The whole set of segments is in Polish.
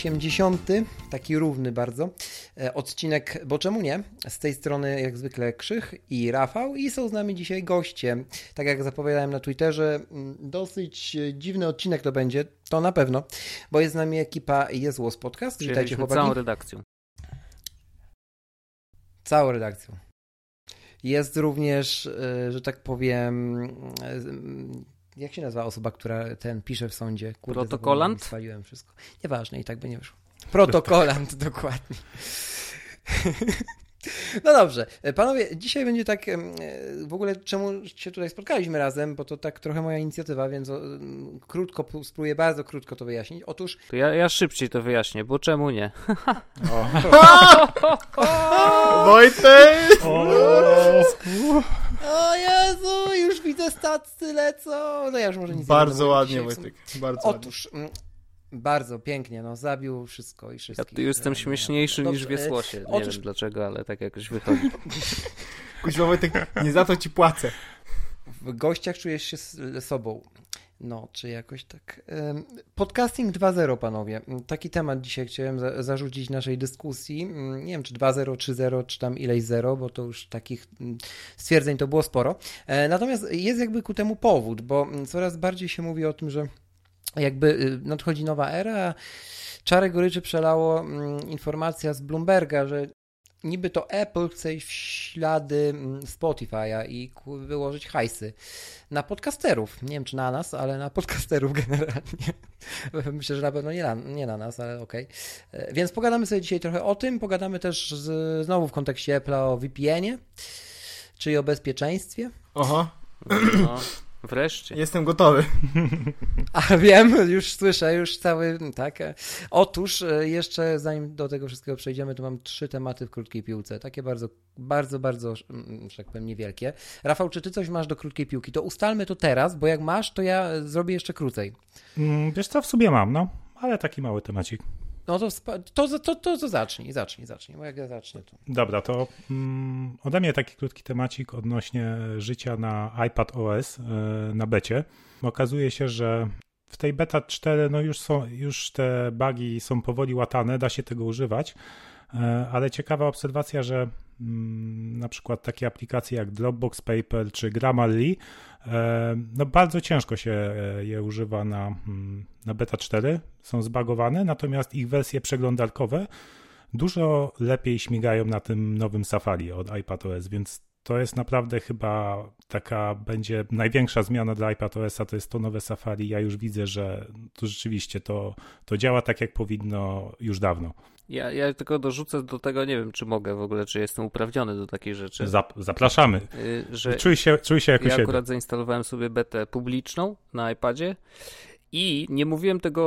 Osiemdziesiąty, taki równy bardzo, e, odcinek, bo czemu nie? Z tej strony jak zwykle Krzych i Rafał i są z nami dzisiaj goście. Tak jak zapowiadałem na Twitterze, mm, dosyć e, dziwny odcinek to będzie, to na pewno, bo jest z nami ekipa Jest Łos Podcast. Witajcie chłopaki. całą redakcją. Całą redakcją. Jest również, e, że tak powiem, jak się nazywa osoba, która ten pisze w sądzie? Kurde, Protokolant? Spaliłem wszystko. Nieważne, i tak by nie wyszło. Protokolant, dokładnie. No dobrze, panowie, dzisiaj będzie tak, e, w ogóle czemu się tutaj spotkaliśmy razem, bo to tak trochę moja inicjatywa, więc o, krótko, spróbuję bardzo krótko to wyjaśnić. Otóż To ja, ja szybciej to wyjaśnię, bo czemu nie? Wojtek! O Jezu, już widzę stacje lecą. No ja już może nic nie Bardzo mówić ładnie. Wojtek. Bardzo ładnie. Otóż, mm, bardzo pięknie, no zabił wszystko i Ja wszystkich. tu jestem E, śmieszniejszy niż Wiesłosie. Nie otóż- wiem dlaczego, ale tak jakoś wychodzi. Kuźwa, Wojtek, nie za to ci płacę. W gościach czujesz się sobą. No, czy jakoś tak. Podcasting 2.0, panowie. Taki temat dzisiaj chciałem za zarzucić naszej dyskusji. Mm, Nie wiem, czy 2.0, 3.0, czy tam ileś 0, bo to już takich mm, stwierdzeń to było sporo. E, Natomiast jest jakby ku temu powód, bo mm, coraz bardziej się mówi o tym, że jakby y, nadchodzi nowa era. Czarę goryczy przelało mm, informacja z Bloomberga, że niby to Apple chce iść w ślady mm, Spotify'a i wyłożyć hajsy na podcasterów. Nie wiem, czy na nas, ale na podcasterów generalnie. Myślę, że na pewno nie na, nie na nas, ale okej. E, Więc pogadamy sobie dzisiaj trochę o tym. Pogadamy też z, znowu w kontekście Apple'a o VPN-ie, czyli o bezpieczeństwie. Oho, No, wreszcie. jestem gotowy. A wiem, już słyszę, już cały, tak. Otóż e, jeszcze zanim do tego wszystkiego przejdziemy, to mam trzy tematy w krótkiej piłce. Takie bardzo, bardzo, bardzo, mm, że tak powiem, niewielkie. Rafał, czy ty coś masz do krótkiej piłki? To ustalmy to teraz, bo jak masz, to ja zrobię jeszcze krócej. Mm, Wiesz co, w sobie mam, no, ale taki mały temacik. No to, to, to, to, to, zacznij, zacznij, zacznij, bo jak ja zacznę, to... Dobra, to mm, ode mnie taki krótki temacik odnośnie życia na iPad OS e, na becie. Okazuje się, że w tej beta 4 no już, są, już te bugi są powoli łatane, da się tego używać, e, ale ciekawa obserwacja, że na przykład takie aplikacje jak Dropbox Paper czy Grammarly, e, no bardzo ciężko się e, je używa na, mm, na beta 4, są zbagowane, natomiast ich wersje przeglądarkowe dużo lepiej śmigają na tym nowym Safari od iPadOS, więc to jest naprawdę chyba taka będzie największa zmiana dla iPadOS-a, to jest to nowe Safari. Ja już widzę, że to rzeczywiście to, to działa tak, jak powinno już dawno. Ja, ja tylko dorzucę do tego, nie wiem czy mogę w ogóle, czy jestem uprawniony do takiej rzeczy, Zap, zapraszamy. y, że Czuj się, czuj się jako ja siebie. akurat zainstalowałem sobie betę publiczną na iPadzie i nie mówiłem tego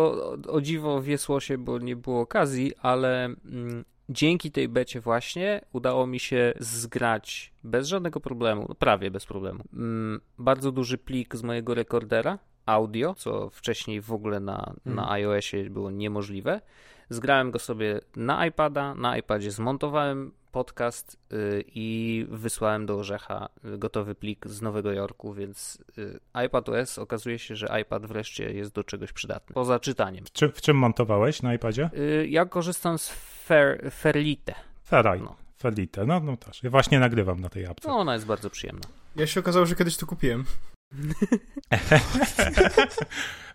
o, o dziwo w Wiesłosie, bo nie było okazji, ale mm, dzięki tej becie właśnie udało mi się zgrać bez żadnego problemu, no prawie bez problemu, mm, bardzo duży plik z mojego rekordera audio, co wcześniej w ogóle na, na iOSie było niemożliwe. Zgrałem go sobie na iPada, na iPadzie zmontowałem podcast y, i wysłałem do Orzecha gotowy plik z Nowego Jorku, więc y, iPadOS okazuje się, że iPad wreszcie jest do czegoś przydatny. Poza czytaniem. W czym, w czym montowałeś na iPadzie? Y, Ja korzystam z Fair, Fairlite. Ferrari. No. Ferlite. No, no też. Ja właśnie nagrywam na tej apce. No, ona jest bardzo przyjemna. Ja się okazało, że kiedyś to kupiłem.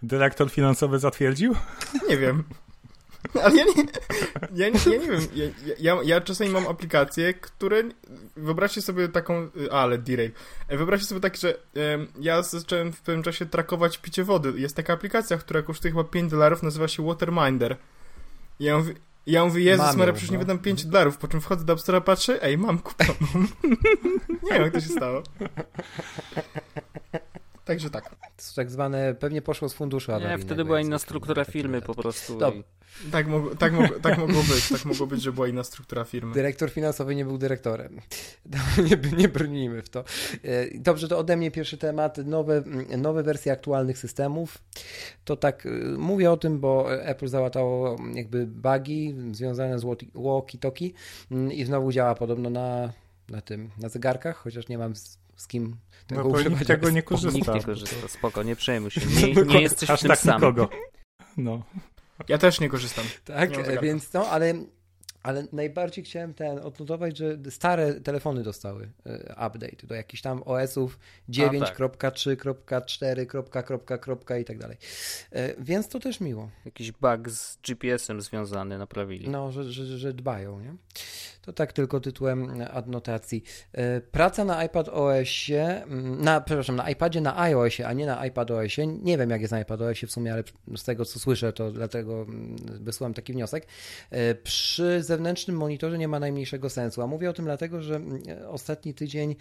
Dyrektor finansowy zatwierdził? Nie wiem. Ale ja nie, ja, nie- ja nie wiem. Ja, ja, ja czasami mam aplikacje, które. Wyobraźcie sobie taką. A, ale derail. Wyobraźcie sobie tak, że em, ja zacząłem w pewnym czasie trakować picie wody. Jest taka aplikacja, która kosztuje chyba 5 dolarów, nazywa się Waterminder. I ja mówię, I ja mówię, Jezus Maria, ją, przecież no. nie wydam 5 dolarów, po czym wchodzę do App patrzę, ej, mam kuponą. nie wiem, jak to się stało. Także tak. To jest tak zwane, pewnie poszło z funduszu Nie, wtedy była inna struktura tak firmy to po prostu. I- Tak, mogło, tak, mogło, tak mogło być, tak mogło być, że była inna struktura firmy. Dyrektor finansowy nie był dyrektorem. Nie, nie brnijmy w to. E, Dobrze, to ode mnie pierwszy temat. Nowe, nowe wersje aktualnych systemów. To tak e, mówię o tym, bo Apple załatało jakby bugi związane z walkie- walkie-talkie mm, i znowu działa podobno na, na tym, na zegarkach, chociaż nie mam z, kim tego No używać. nikt tego nie Nikt korzysta. nie korzysta, spoko, nie przejmuj się. Nie, nie jesteś Aż w tym tak sam. nikogo. No. Ja też nie korzystam. Tak, Nie e, więc no, ale, ale najbardziej chciałem ten odnotować, że stare telefony dostały e, update do jakichś tam OS-ów 9.3.4. kropka, kropka, kropka i tak dalej. E, Więc to też miło. Jakiś bug z GPS-em związany naprawili. No, że, że, że dbają, nie? To tak tylko tytułem adnotacji. E, Praca na iPad OSie, mm, na, przepraszam, na iPadzie na iOSie, a nie na iPad OSie. Nie wiem, jak jest na iPad OSie w sumie, ale z tego, co słyszę, to dlatego mm, wysyłam taki wniosek. Przy zewnętrznym monitorze nie ma najmniejszego sensu, a mówię o tym dlatego, że mm, ostatni tydzień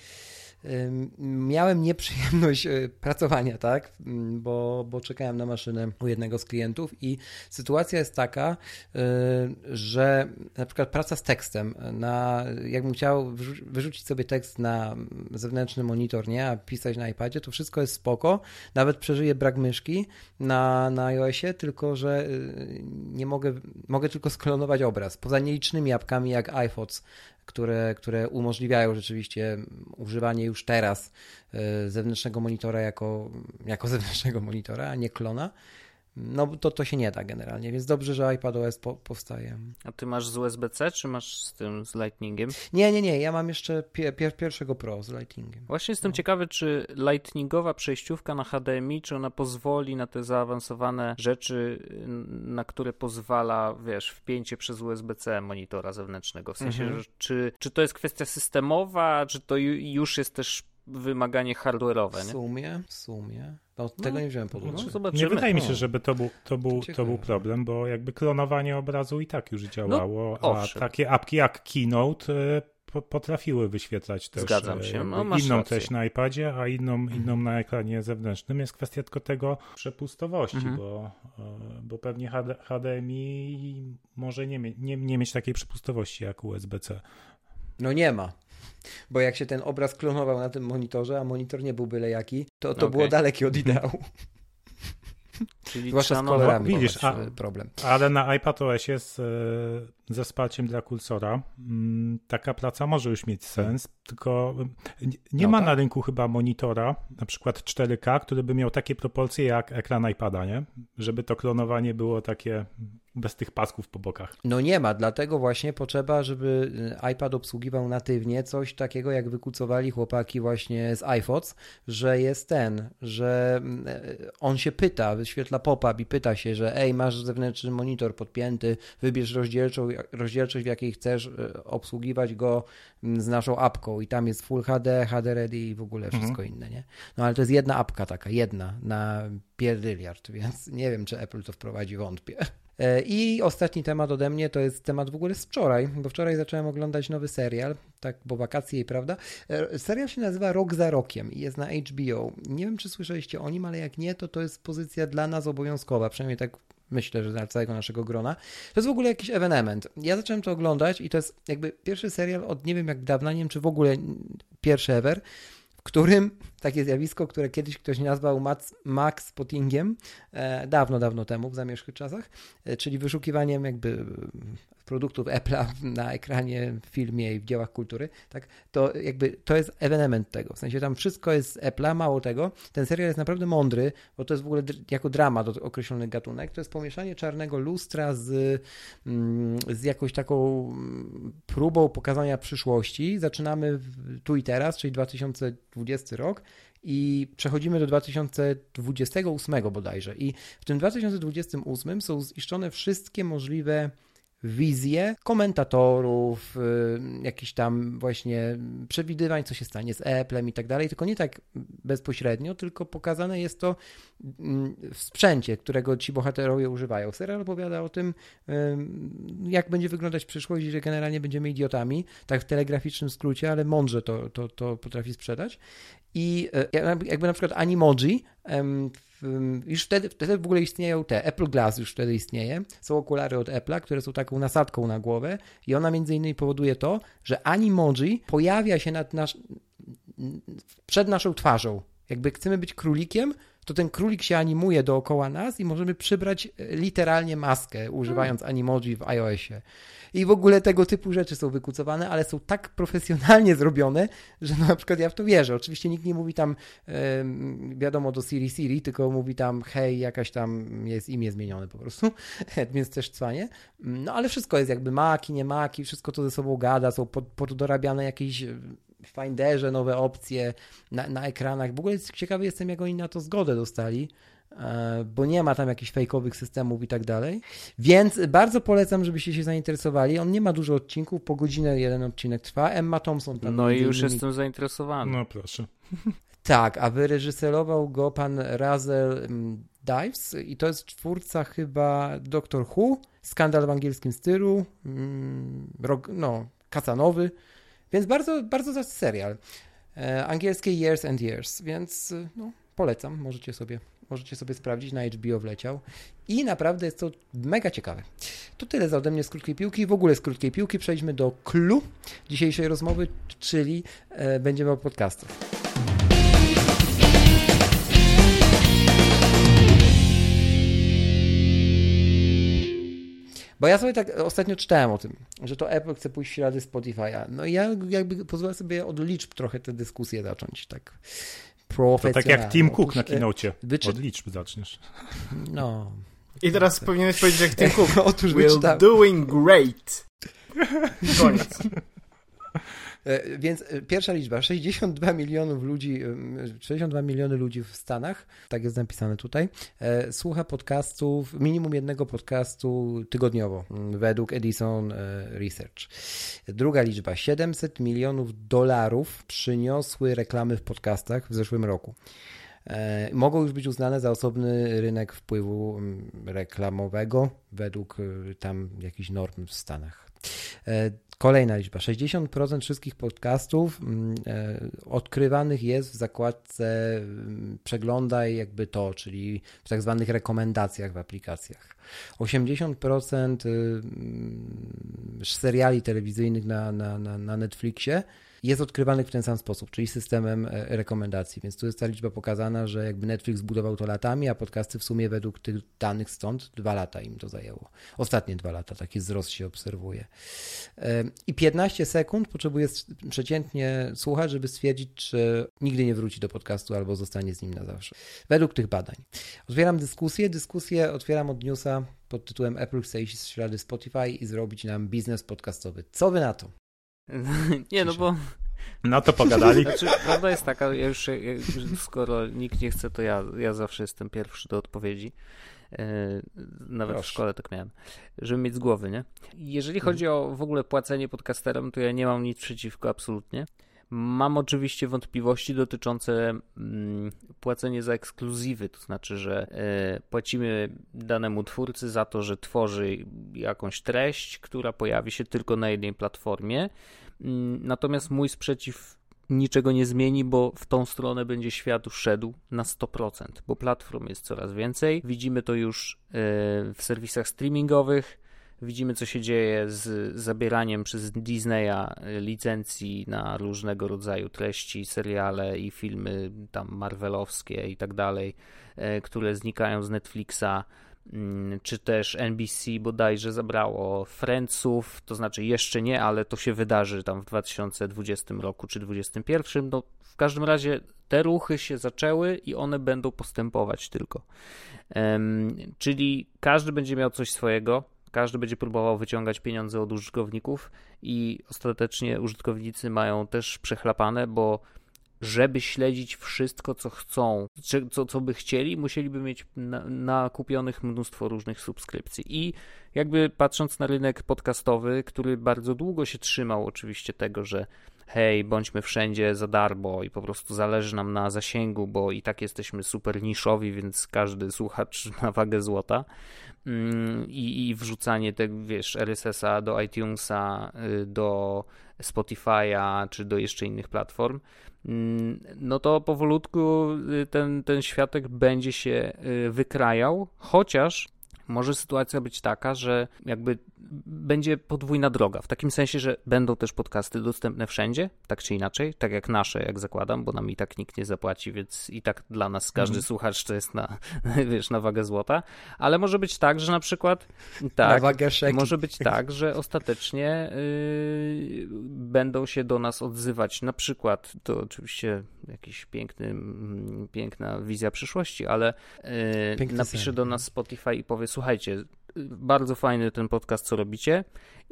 Miałem nieprzyjemność y, pracowania, tak, Ym, bo, bo czekałem na maszynę u jednego z klientów i sytuacja jest taka, y, że na przykład praca z tekstem, na, jakbym chciał wyrzu- wyrzucić sobie tekst na zewnętrzny monitor, nie, a pisać na iPadzie, to wszystko jest spoko, nawet przeżyję brak myszki na, na iOSie, tylko że nie mogę, mogę tylko sklonować obraz, poza nielicznymi apkami jak iPhotos, które, które umożliwiają rzeczywiście używanie już teraz e, zewnętrznego monitora jako, jako zewnętrznego monitora, a nie klona. No to, to się nie da generalnie, więc dobrze, że iPadOS po, powstaje. A ty masz z USB-C, czy masz z tym, z Lightningiem? Nie, nie, nie, ja mam jeszcze pie, pie, pierwszego Pro z Lightningiem. Właśnie jestem ciekawy, czy lightningowa przejściówka na HDMI, czy ona pozwoli na te zaawansowane rzeczy, na które pozwala, wiesz, wpięcie przez USB-C monitora zewnętrznego. W sensie, Mhm. że czy, czy to jest kwestia systemowa, czy to ju- już jest też wymaganie W hardware'owe, nie? sumie, w sumie. No, tego nie wziąłem pod No, uwagę. zobaczymy. Nie wydaje mi się, O. żeby to był, to, był, to był problem, bo jakby klonowanie obrazu i tak już działało, a owszem. takie apki jak Keynote e, po, potrafiły wyświetlać też Zgadzam e, się, no, inną rację. treść na iPadzie, a inną, inną na ekranie zewnętrznym. Jest kwestia tylko tego przepustowości, Mhm. bo, e, bo pewnie HD, HDMI może nie, nie, nie mieć takiej przepustowości jak USB-C. No nie ma. Bo jak się ten obraz klonował na tym monitorze, a monitor nie był byle jaki, to, to Okej. było dalekie od ideału. Czyli Zwłaszcza z kolorami. widzisz, a- problem. Ale na iPadOS jest e, ze wsparciem dla kursora. Mm, Taka praca może już mieć sens, tylko e, nie- No ma tak. na rynku chyba monitora, na przykład 4K, który by miał takie proporcje jak ekran iPada, nie? Żeby to klonowanie było takie bez tych pasków po bokach. No nie ma, dlatego właśnie potrzeba, żeby y, iPad obsługiwał natywnie coś takiego, jak wykucowali chłopaki właśnie z iPhones, że jest ten, że mm, e, on się pyta, wyświetla pop-up i pyta się, że ej, masz zewnętrzny monitor podpięty, wybierz rozdzielczą, rozdzielczość, w jakiej chcesz e, obsługiwać go mm, z naszą apką i tam jest Full HD, HD Ready i w ogóle wszystko inne, nie? No ale to jest jedna apka taka, jedna na pierdyliard, więc nie wiem, czy Apple to wprowadzi, wątpię. E, I ostatni temat ode mnie to jest temat w ogóle z wczoraj, bo wczoraj zacząłem oglądać nowy serial, tak, bo wakacje i prawda. E, Serial się nazywa Rok za rokiem i jest na HBO. Nie wiem, czy słyszeliście o nim, ale jak nie, to to jest pozycja dla nas obowiązkowa, przynajmniej tak myślę, że dla całego naszego grona. To jest w ogóle jakiś ewenement. Ja zacząłem to oglądać i to jest jakby pierwszy serial od nie wiem jak dawna, nie wiem czy w ogóle pierwszy ever, w którym takie zjawisko, które kiedyś ktoś nazwał Max, Max Spottingiem, e, dawno, dawno temu, w zamierzchłych czasach, e, czyli wyszukiwaniem jakby produktów Apple'a na ekranie, w filmie i w dziełach kultury, tak, to jakby to jest ewenement tego, w sensie tam wszystko jest z Apple'a, mało tego, ten serial jest naprawdę mądry, bo to jest w ogóle jako dramat od- określony gatunek, to jest pomieszanie czarnego lustra z, mm, z jakąś taką mm, próbą pokazania przyszłości, zaczynamy tu i teraz, czyli 2020 rok, i przechodzimy do 2028 bodajże. I w tym 2028 są ziszczone wszystkie możliwe wizję komentatorów, y, jakichś tam właśnie przewidywań, co się stanie z Applem i tak dalej, tylko nie tak bezpośrednio, tylko pokazane jest to mm, w sprzęcie, którego ci bohaterowie używają. Serial opowiada o tym, y, jak będzie wyglądać przyszłość i że generalnie będziemy idiotami, tak w telegraficznym skrócie, ale mądrze to, to, to potrafi sprzedać. I y, jakby na przykład Animoji już wtedy, wtedy w ogóle istnieją te, Apple Glass już wtedy istnieje, są okulary od Apple'a, które są taką nasadką na głowę i ona między innymi powoduje to, że Animoji pojawia się nad nasz, przed naszą twarzą. Jakby chcemy być królikiem, to ten królik się animuje dookoła nas i możemy przybrać literalnie maskę, używając Animoji w iOSie i w ogóle tego typu rzeczy są wykucowane, ale są tak profesjonalnie zrobione, że na przykład ja w to wierzę. Oczywiście nikt nie mówi tam wiadomo do Siri Siri, tylko mówi tam hej, jakaś tam jest imię zmienione po prostu, więc też cwanie. No ale wszystko jest jakby maki, nie maki, wszystko to ze sobą gada, są pod, poddorabiane jakieś Finderze nowe opcje na, na ekranach. W ogóle ciekawy jestem, jak oni na to zgodę dostali. E, bo nie ma tam jakichś fejkowych systemów i tak dalej. Więc bardzo polecam, żebyście się zainteresowali. On nie ma dużo odcinków, po godzinę jeden odcinek trwa. Emma Thompson tam. No i już innymi... jestem zainteresowany. No proszę. Tak, a wyreżyserował go pan Razel mm, Dives i to jest twórca chyba Doctor Who, Skandal w angielskim stylu, mm, no, Kacanowy, więc bardzo, bardzo za serial. E, angielskie Years and Years, więc no, polecam, możecie sobie Możecie sobie sprawdzić, na HBO wleciał. I naprawdę jest to mega ciekawe. To tyle za ode mnie z krótkiej piłki. W ogóle z krótkiej piłki przejdźmy do clue dzisiejszej rozmowy, czyli e, będziemy o podcastach. Bo ja sobie tak ostatnio czytałem o tym, że to Apple chce pójść w ślady Spotify'a. No i ja jakby pozwolę sobie od liczb trochę tę dyskusję zacząć. Tak to tak jak Tim Cook na kinocie. Wyczy... Od liczb zaczniesz. No. I teraz powinieneś powiedzieć jak Tim Cook. Otóż We're doing great. Koniec. E, więc e, pierwsza liczba, 62 milionów ludzi, 62 miliony ludzi w Stanach, tak jest napisane tutaj, e, słucha podcastów, minimum jednego podcastu tygodniowo, według Edison Research. Druga liczba, 700 milionów dolarów przyniosły reklamy w podcastach w zeszłym roku. Mogą już być uznane za osobny rynek wpływu reklamowego według tam jakichś norm w Stanach. Kolejna liczba. 60% wszystkich podcastów mm, e, odkrywanych jest w zakładce mm, przeglądaj jakby to, czyli w tak zwanych rekomendacjach w aplikacjach. 80% y, mm, seriali telewizyjnych na, na, na Netflixie jest odkrywanych w ten sam sposób, czyli systemem e, rekomendacji. Więc tu jest ta liczba pokazana, że jakby Netflix budował to latami, a podcasty w sumie według tych danych stąd dwa lata im to zajęło. Ostatnie dwa lata, taki wzrost się obserwuje. E, I 15 sekund potrzebuje przeciętnie słuchać, żeby stwierdzić, czy nigdy nie wróci do podcastu albo zostanie z nim na zawsze. Według tych badań. Otwieram dyskusję. Dyskusję otwieram od newsa pod tytułem Apple chce iść w ślady Spotify i zrobić nam biznes podcastowy. Co wy na to? nie, no bo... No to pogadali. Znaczy, prawda jest taka, ja już, skoro nikt nie chce, to ja, ja zawsze jestem pierwszy do odpowiedzi. E, nawet Proszę. w szkole tak miałem, żeby mieć z głowy, nie? Jeżeli chodzi o w ogóle płacenie podcasterom, to ja nie mam nic przeciwko, absolutnie. Mam oczywiście wątpliwości dotyczące mm, płacenia za ekskluzywy, to znaczy, że e, płacimy danemu twórcy za to, że tworzy jakąś treść, która pojawi się tylko na jednej platformie. Mm, natomiast mój sprzeciw niczego nie zmieni, bo w tą stronę będzie świat szedł na 100%, bo platform jest coraz więcej. Widzimy to już e, w serwisach streamingowych Widzimy, co się dzieje z zabieraniem przez Disneya licencji na różnego rodzaju treści, seriale i filmy tam marvelowskie i tak dalej, e, które znikają z Netflixa, mm, czy też NBC bodajże zabrało Friendsów, to znaczy jeszcze nie, ale to się wydarzy tam w 2020 roku czy 2021. No, w każdym razie te ruchy się zaczęły i one będą postępować tylko. Um, czyli każdy będzie miał coś swojego każdy będzie próbował wyciągać pieniądze od użytkowników i ostatecznie użytkownicy mają też przechlapane, bo żeby śledzić wszystko, co chcą, co, co by chcieli, musieliby mieć na, nakupionych mnóstwo różnych subskrypcji. I jakby patrząc na rynek podcastowy, który bardzo długo się trzymał oczywiście tego, że hej, bądźmy wszędzie za darmo i po prostu zależy nam na zasięgu, bo i tak jesteśmy super niszowi, więc każdy słuchacz ma wagę złota. Mm, I, i wrzucanie tego, wiesz, RSS-a do iTunesa, y, do Spotify'a czy do jeszcze innych platform, mm, no to powolutku y, ten, ten światek będzie się y, wykrajał, chociaż może sytuacja być taka, że jakby będzie podwójna droga, w takim sensie, że będą też podcasty dostępne wszędzie, tak czy inaczej, tak jak nasze, jak zakładam, bo nam i tak nikt nie zapłaci, więc i tak dla nas każdy mm. słuchacz to jest na, wiesz, na wagę złota, ale może być tak, że na przykład tak, na wagę może być tak, że ostatecznie yy, będą się do nas odzywać, na przykład, to oczywiście jakiś piękny, mm, piękna wizja przyszłości, ale yy, napisze do nas Spotify i powie, słuchajcie, bardzo fajny ten podcast, co robicie.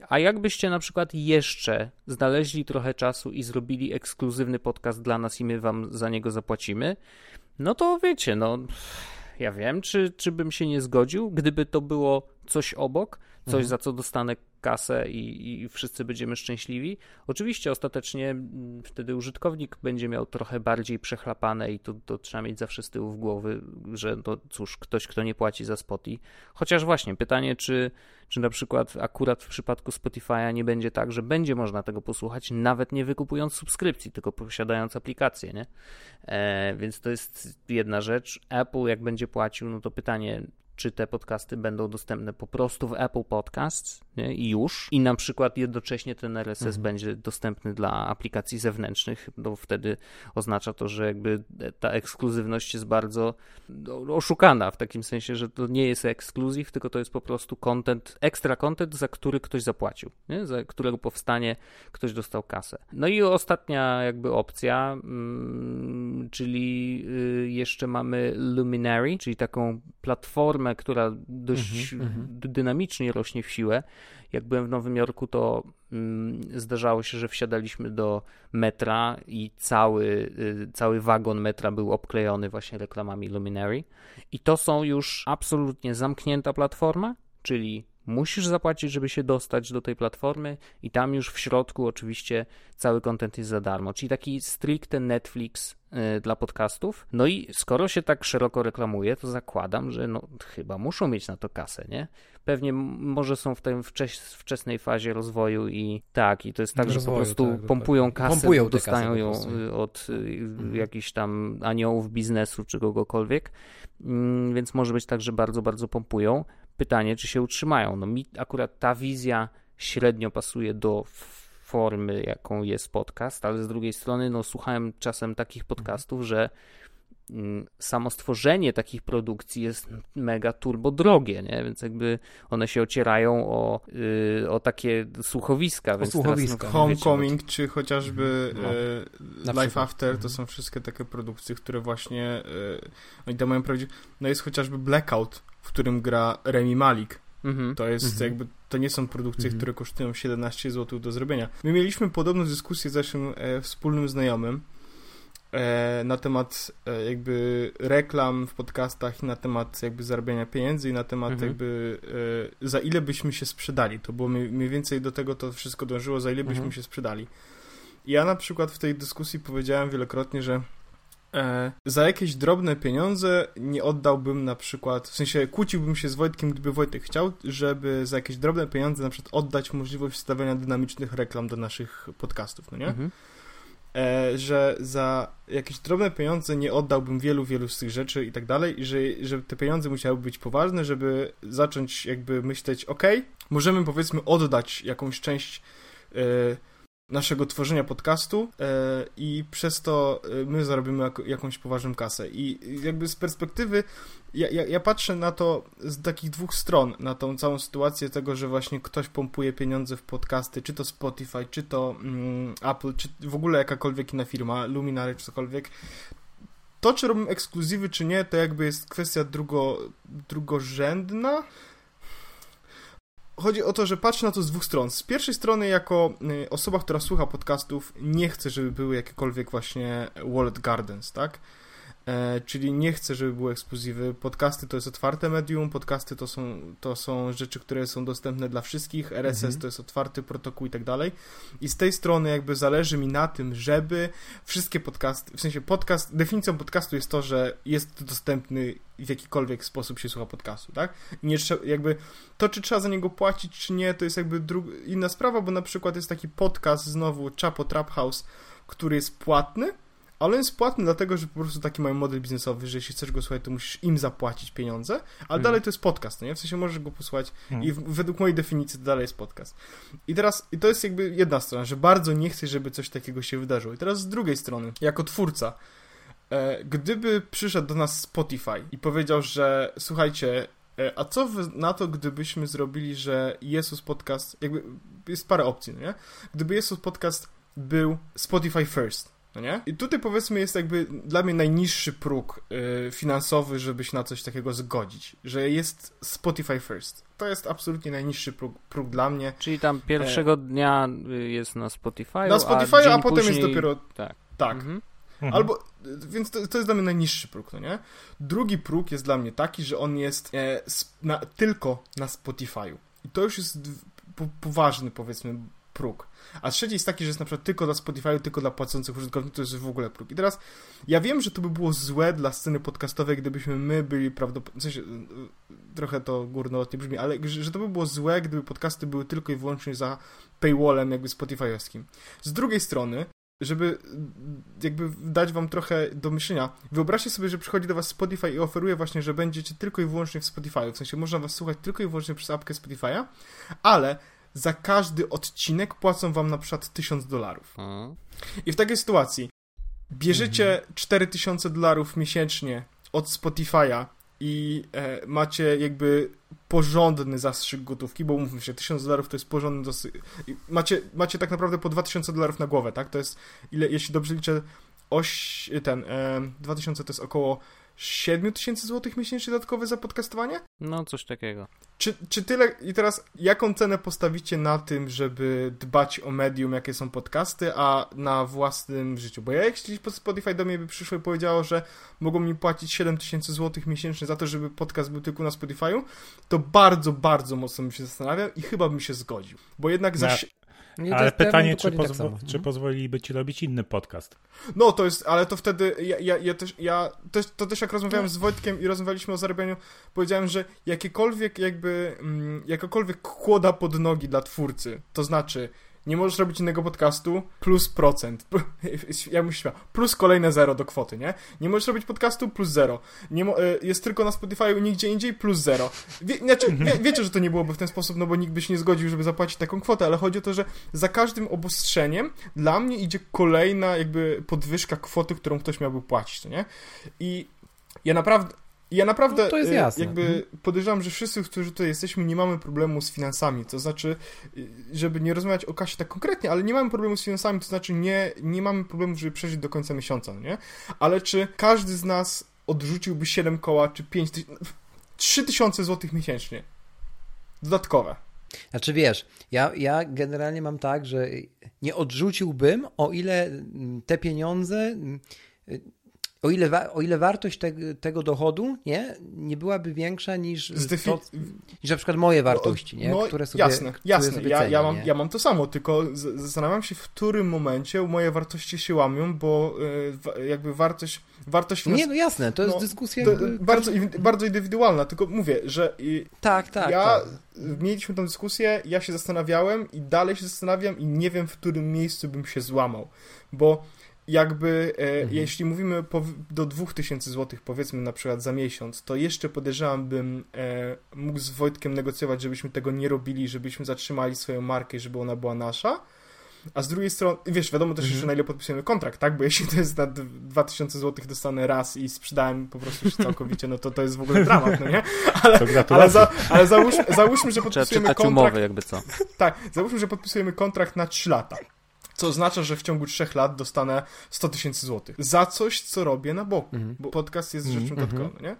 A jakbyście na przykład jeszcze znaleźli trochę czasu i zrobili ekskluzywny podcast dla nas i my wam za niego zapłacimy, no to wiecie, no ja wiem, czy, czy bym się nie zgodził, gdyby to było coś obok, coś mhm. za co dostanę kasę i, i wszyscy będziemy szczęśliwi. Oczywiście ostatecznie mm, wtedy użytkownik będzie miał trochę bardziej przechlapane i to, to trzeba mieć zawsze z tyłu w głowy, że to cóż, ktoś, kto nie płaci za Spotify. Chociaż właśnie pytanie, czy, czy na przykład akurat w przypadku Spotify'a nie będzie tak, że będzie można tego posłuchać, nawet nie wykupując subskrypcji, tylko posiadając aplikację, nie? E, więc to jest jedna rzecz. Apple jak będzie płacił, no to pytanie, czy te podcasty będą dostępne po prostu w Apple Podcasts nie? i już. I na przykład jednocześnie ten RSS mhm. będzie dostępny dla aplikacji zewnętrznych, bo wtedy oznacza to, że jakby ta ekskluzywność jest bardzo no, oszukana, w takim sensie, że to nie jest ekskluzyw, tylko to jest po prostu content, ekstra content, za który ktoś zapłacił, nie? za którego powstanie ktoś dostał kasę. No i ostatnia jakby opcja, mm, czyli y, jeszcze mamy Luminary, czyli taką platformę, która dość mm -hmm, dynamicznie rośnie w siłę. Jak byłem w Nowym Jorku, to mm, zdarzało się, że wsiadaliśmy do metra i cały, y, cały wagon metra był obklejony właśnie reklamami Luminary. I to są już absolutnie zamknięta platforma, czyli musisz zapłacić, żeby się dostać do tej platformy i tam już w środku oczywiście cały kontent jest za darmo, czyli taki stricte Netflix y, dla podcastów. No i skoro się tak szeroko reklamuje, to zakładam, że no chyba muszą mieć na to kasę, nie? Pewnie może są w tej wczesnej fazie rozwoju i tak, i to jest tak, rozwoju, że po prostu tak, pompują kasę, pompują dostają ją y, od y, mhm. jakichś tam aniołów biznesu czy kogokolwiek, mm, więc może być tak, że bardzo, bardzo pompują. Pytanie, czy się utrzymają. No mi akurat ta wizja średnio pasuje do formy, jaką jest podcast, ale z drugiej strony, no słuchałem czasem takich podcastów, że mm, samo stworzenie takich produkcji jest mega turbo drogie, nie? więc jakby one się ocierają o, yy, o takie słuchowiska. O więc słuchowiska. Teraz, no, Homecoming, wiecie, czy chociażby no, Life After, to są wszystkie takie produkcje, które właśnie yy, oni tam mają prawdziwe... No jest chociażby Blackout, w którym gra Remy Malik. Mhm. To jest mhm. jakby, to nie są produkcje, mhm. które kosztują 17 zł do zrobienia. My mieliśmy podobną dyskusję z naszym e, wspólnym znajomym e, na temat e, jakby reklam w podcastach i na temat jakby zarabiania pieniędzy i na temat mhm. jakby e, za ile byśmy się sprzedali. To było mniej więcej do tego to wszystko dążyło, za ile byśmy mhm. się sprzedali. Ja na przykład w tej dyskusji powiedziałem wielokrotnie, że E, za jakieś drobne pieniądze nie oddałbym na przykład, w sensie kłóciłbym się z Wojtkiem, gdyby Wojtek chciał, żeby za jakieś drobne pieniądze na przykład oddać możliwość wstawiania dynamicznych reklam do naszych podcastów, no nie? Mhm. E, że za jakieś drobne pieniądze nie oddałbym wielu, wielu z tych rzeczy i tak dalej, i że, że te pieniądze musiały być poważne, żeby zacząć jakby myśleć, ok, możemy powiedzmy oddać jakąś część e, naszego tworzenia podcastu e, i przez to e, my zarobimy jak, jakąś poważną kasę. I jakby z perspektywy ja, ja, ja, patrzę na to z takich dwóch stron, na tą całą sytuację tego, że właśnie ktoś pompuje pieniądze w podcasty, czy to Spotify, czy to mm, Apple, czy w ogóle jakakolwiek inna firma, Luminary, czy cokolwiek. To, czy robią ekskluzywy, czy nie, to jakby jest kwestia drugo, drugorzędna, chodzi o to, że patrzę na to z dwóch stron. Z pierwszej strony, jako y, osoba, która słucha podcastów, nie chcę, żeby były jakiekolwiek właśnie Wallet Gardens, tak? E, czyli nie chcę, żeby były ekskluzywy. Podcasty to jest otwarte medium, podcasty to są, to są rzeczy, które są dostępne dla wszystkich, RSS mhm. to jest otwarty protokół i tak dalej. I z tej strony jakby zależy mi na tym, żeby wszystkie podcasty, w sensie podcast, definicją podcastu jest to, że jest dostępny w jakikolwiek sposób się słucha podcastu, tak? I nie jakby to, czy trzeba za niego płacić, czy nie, to jest jakby inna sprawa, bo na przykład jest taki podcast znowu Chapo Trap House, który jest płatny, ale on jest płatny dlatego, że po prostu taki mają model biznesowy, że jeśli chcesz go słuchać, to musisz im zapłacić pieniądze, ale mhm. dalej to jest podcast, nie? W sensie możesz go posłuchać mhm. i w, według mojej definicji to dalej jest podcast. I teraz, i to jest jakby jedna strona, że bardzo nie chcę, żeby coś takiego się wydarzyło. I teraz z drugiej strony, jako twórca, e, gdyby przyszedł do nas Spotify i powiedział, że słuchajcie, e, a co na to, gdybyśmy zrobili, że Jesus Podcast, jakby jest parę opcji, no nie? Gdyby Jesus Podcast był Spotify First, no nie? I tutaj powiedzmy jest jakby dla mnie najniższy próg y, finansowy, żeby się na coś takiego zgodzić, że jest Spotify First. To jest absolutnie najniższy próg, próg dla mnie. Czyli tam pierwszego e... dnia y, jest na Spotify, Na Spotify, a, a potem później... jest dopiero... Tak. Tak. Mhm. mhm. Albo, więc to, to, jest dla mnie najniższy próg, no nie? Drugi próg jest dla mnie taki, że on jest e, na, tylko na Spotify'u. I to już jest poważny, powiedzmy, próg. A trzeci jest taki, że jest na przykład tylko dla Spotify, tylko dla płacących użytkowników, to jest w ogóle próg. I teraz ja wiem, że to by było złe dla sceny podcastowej, gdybyśmy my byli prawdopodobnie, w sensie, trochę to górnolotnie brzmi, ale że to by było złe, gdyby podcasty były tylko i wyłącznie za paywallem jakby Spotify'owskim. Z drugiej strony, żeby jakby dać wam trochę do myślenia. Wyobraźcie sobie, że przychodzi do was Spotify i oferuje właśnie, że będziecie tylko i wyłącznie w Spotify. W sensie można was słuchać tylko i wyłącznie przez apkę Spotify'a, ale za każdy odcinek płacą wam na przykład 1000 dolarów. I w takiej sytuacji bierzecie 4000 mhm. dolarów miesięcznie od Spotify'a i e, macie jakby porządny zastrzyk gotówki, bo umówmy się, 1000 dolarów to jest porządny zastrzyk. Macie, macie tak naprawdę po 2000 dolarów na głowę, tak? To jest, ile, jeśli dobrze liczę, oś, ten, e, 2000 to jest około 7 tysięcy złotych miesięcznie dodatkowe za podcastowanie? No, coś takiego. Czy, czy tyle, i teraz jaką cenę postawicie na tym, żeby dbać o medium, jakie są podcasty, a na własnym życiu? Bo ja jeśli Spotify do mnie by przyszło i powiedziało, że mogą mi płacić 7 tysięcy złotych miesięcznie za to, żeby podcast był tylko na Spotify'u, to bardzo, bardzo mocno bym się zastanawiał i chyba bym się zgodził. Bo jednak za, nie, ale pytanie, czy, pozwo tak czy pozwoliliby ci robić inny podcast? No, to jest, ale to wtedy, ja, ja, ja też, ja też, to też jak rozmawiałem z Wojtkiem i rozmawialiśmy o zarabianiu, powiedziałem, że jakiekolwiek jakby, mm, jakakolwiek kłoda pod nogi dla twórcy, to znaczy nie możesz robić innego podcastu, plus procent. Ja bym śmiał. Plus kolejne zero do kwoty, nie? Nie możesz robić podcastu, plus zero. Nie e, jest tylko na Spotify, nigdzie indziej, plus zero. Wie, znaczy, wie, wiecie, że to nie byłoby w ten sposób, no bo nikt by się nie zgodził, żeby zapłacić taką kwotę, ale chodzi o to, że za każdym obostrzeniem dla mnie idzie kolejna jakby podwyżka kwoty, którą ktoś miałby płacić, nie? I ja naprawdę ja naprawdę no, to jest y, jasne. jakby mhm. podejrzewam, że wszyscy, którzy tutaj jesteśmy, nie mamy problemu z finansami. To znaczy, y, żeby nie rozmawiać o kasie tak konkretnie, ale nie mamy problemu z finansami, to znaczy nie, nie mamy problemu, żeby przeżyć do końca miesiąca, no nie? Ale czy każdy z nas odrzuciłby 7 koła, czy 5 3 tysiące złotych miesięcznie? Dodatkowe. Znaczy wiesz, ja, ja generalnie mam tak, że nie odrzuciłbym, o ile te pieniądze o ile, o ile wartość te, tego dochodu nie, nie byłaby większa niż, to, niż na przykład moje wartości, nie? No, które sobie, jasne, które jasne. Sobie ja, cenię, ja, mam, ja mam to samo, tylko zastanawiam się, w którym momencie moje wartości się łamią, bo y, jakby wartość wartość Nie, no jasne, to jest no, dyskusja. To bardzo, bardzo indywidualna, tylko mówię, że tak, tak, ja tak. mieliśmy tę dyskusję, ja się zastanawiałem i dalej się zastanawiam i nie wiem, w którym miejscu bym się złamał, bo jakby e, mhm. jeśli mówimy po, do 2000 zł powiedzmy na przykład za miesiąc, to jeszcze podejrzewam bym e, mógł z Wojtkiem negocjować, żebyśmy tego nie robili, żebyśmy zatrzymali swoją markę, żeby ona była nasza. A z drugiej strony, wiesz, wiadomo też mhm. na ile podpisujemy kontrakt, tak? Bo jeśli to jest na 2000 zł dostanę raz i sprzedałem po prostu już całkowicie, no to to jest w ogóle dramat, no nie? Ale, ale, za, ale załóż, załóżmy, że podpisujemy kontrakt... umowy, jakby co. Tak, załóżmy, że podpisujemy kontrakt na 3 lata co oznacza, że w ciągu trzech lat dostanę 100 tysięcy złotych. Za coś, co robię na boku, mm. bo podcast jest rzeczą mm -hmm. dodatkową, nie?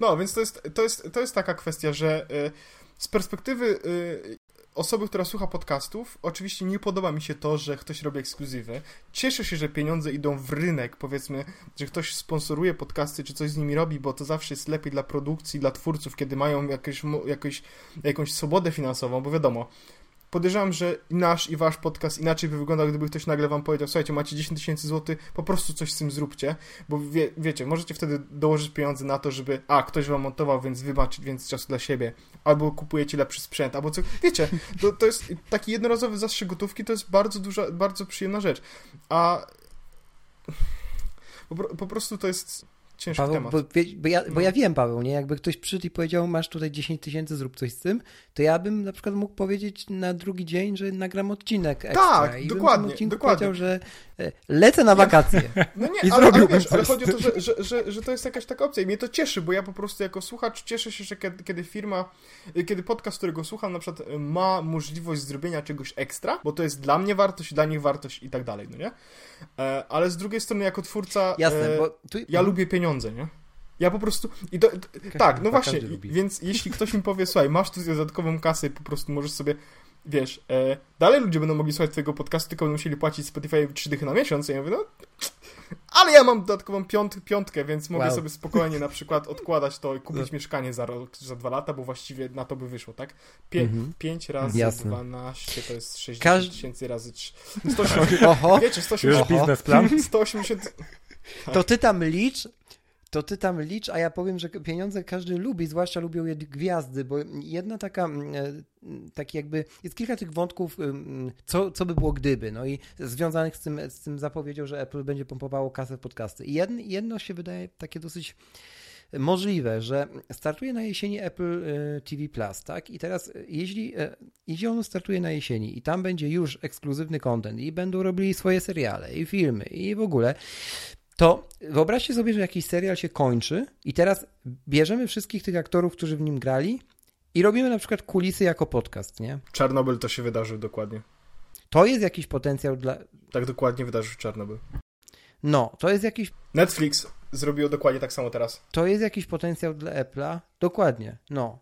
No, więc to jest, to, jest, to jest taka kwestia, że y, z perspektywy y, osoby, która słucha podcastów, oczywiście nie podoba mi się to, że ktoś robi ekskluzywy. Cieszę się, że pieniądze idą w rynek, powiedzmy, że ktoś sponsoruje podcasty, czy coś z nimi robi, bo to zawsze jest lepiej dla produkcji, dla twórców, kiedy mają jakieś, jakieś, jakąś swobodę finansową, bo wiadomo, podejrzewam, że nasz i wasz podcast inaczej by wyglądał, gdyby ktoś nagle wam powiedział, słuchajcie, macie 10 tysięcy złotych, po prostu coś z tym zróbcie, bo wie, wiecie, możecie wtedy dołożyć pieniądze na to, żeby, a, ktoś wam montował, więc wybaczyć więcej czasu dla siebie, albo kupujecie lepszy sprzęt, albo co, wiecie, to, to jest taki jednorazowy zastrzyk gotówki, to jest bardzo duża, bardzo przyjemna rzecz, a po, po prostu to jest ciężki Paweł, temat. Bo, bo, ja, bo No. ja wiem, Paweł, nie? Jakby ktoś przyszedł i powiedział, masz tutaj 10 tysięcy, zrób coś z tym, to ja bym na przykład mógł powiedzieć na drugi dzień, że nagram odcinek ekstra. Tak, i bym dokładnie, odcinku dokładnie. powiedział, że e, lecę na wakacje. No nie, I ale, ale, wiesz, ale chodzi o to, że, że, że, że to jest jakaś taka opcja i mnie to cieszy, bo ja po prostu jako słuchacz cieszę się, że kiedy, kiedy firma, kiedy podcast, którego słucham na przykład ma możliwość zrobienia czegoś ekstra, bo to jest dla mnie wartość, dla nich wartość i tak dalej, no nie? E, ale z drugiej strony jako twórca Jasne, e, bo tu... ja lubię pieniądze, nie? Ja po prostu. I to, to, tak, no właśnie. Więc jeśli ktoś mi powie, słuchaj, masz tu dodatkową kasę i po prostu możesz sobie. Wiesz, e, dalej ludzie będą mogli słuchać twojego podcastu, tylko będą musieli płacić Spotify 3 dychy na miesiąc. I ja mówię, no. Ale ja mam dodatkową piąt, piątkę, więc mogę Wow. sobie spokojnie na przykład odkładać to i kupić No. mieszkanie za rok, za dwa lata, bo właściwie na to by wyszło, tak? Pie, Mhm. 5 razy Jasne. 12 to jest 60 Każdy- tysięcy razy 3. 180, Oho, wiecie, Już 180, Oho. biznesplan? 180 to ty tam licz, to ty tam licz, a ja powiem, że pieniądze każdy lubi, zwłaszcza lubią je gwiazdy, bo jedna taka, mm, e, taki jakby, jest kilka tych wątków, co, co by było gdyby, no i związanych z tym, z tym zapowiedzią, że Apple będzie pompowało kasę w podcasty. I jedno, jedno się wydaje takie dosyć możliwe, że startuje na jesieni Apple e, TV Plus, tak? I teraz, e, jeśli, jeśli ono startuje na jesieni i tam będzie już ekskluzywny content i będą robili swoje seriale i filmy i w ogóle, to wyobraźcie sobie, że jakiś serial się kończy i teraz bierzemy wszystkich tych aktorów, którzy w nim grali i robimy na przykład kulisy jako podcast, nie? Czarnobyl to się wydarzył dokładnie. To jest jakiś potencjał dla... Tak dokładnie wydarzył Czarnobyl. No, to jest jakiś, Netflix zrobiło dokładnie tak samo teraz. to jest jakiś potencjał dla Apple'a. Dokładnie, no.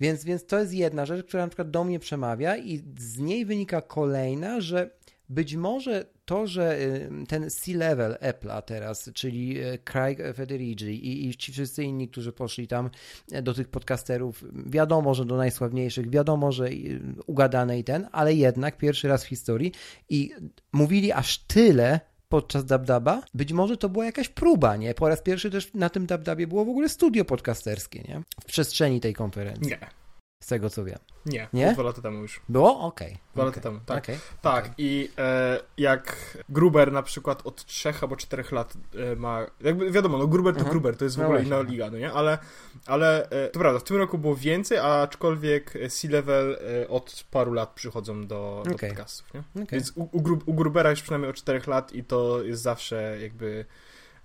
Więc, więc to jest jedna rzecz, która na przykład do mnie przemawia i z niej wynika kolejna, że być może to, że y, ten C-level Apple'a teraz, czyli y, Craig Federici i, i ci wszyscy inni, którzy poszli tam e, do tych podcasterów, wiadomo, że do najsławniejszych, wiadomo, że y, ugadane i ten, ale jednak pierwszy raz w historii i mówili aż tyle podczas Dabdaba, być może to była jakaś próba, nie? Po raz pierwszy też na tym Dabdabie było w ogóle studio podcasterskie, nie? W przestrzeni tej konferencji, Nie, z tego co wiem. nie. Nie? Dwa lata temu już. Było? Okej. Dwa Okej. lata temu, tak. Okej. Tak, i e, jak Gruber na przykład od trzech albo czterech lat e, ma, jakby wiadomo, no Gruber to Mhm. Gruber, to jest w No ogóle inna liga, no nie? Ale, ale e, to prawda, w tym roku było więcej, aczkolwiek C-level e, od paru lat przychodzą do, do podcastów, nie? Więc u, u, Gru- u Grubera już przynajmniej od czterech lat i to jest zawsze jakby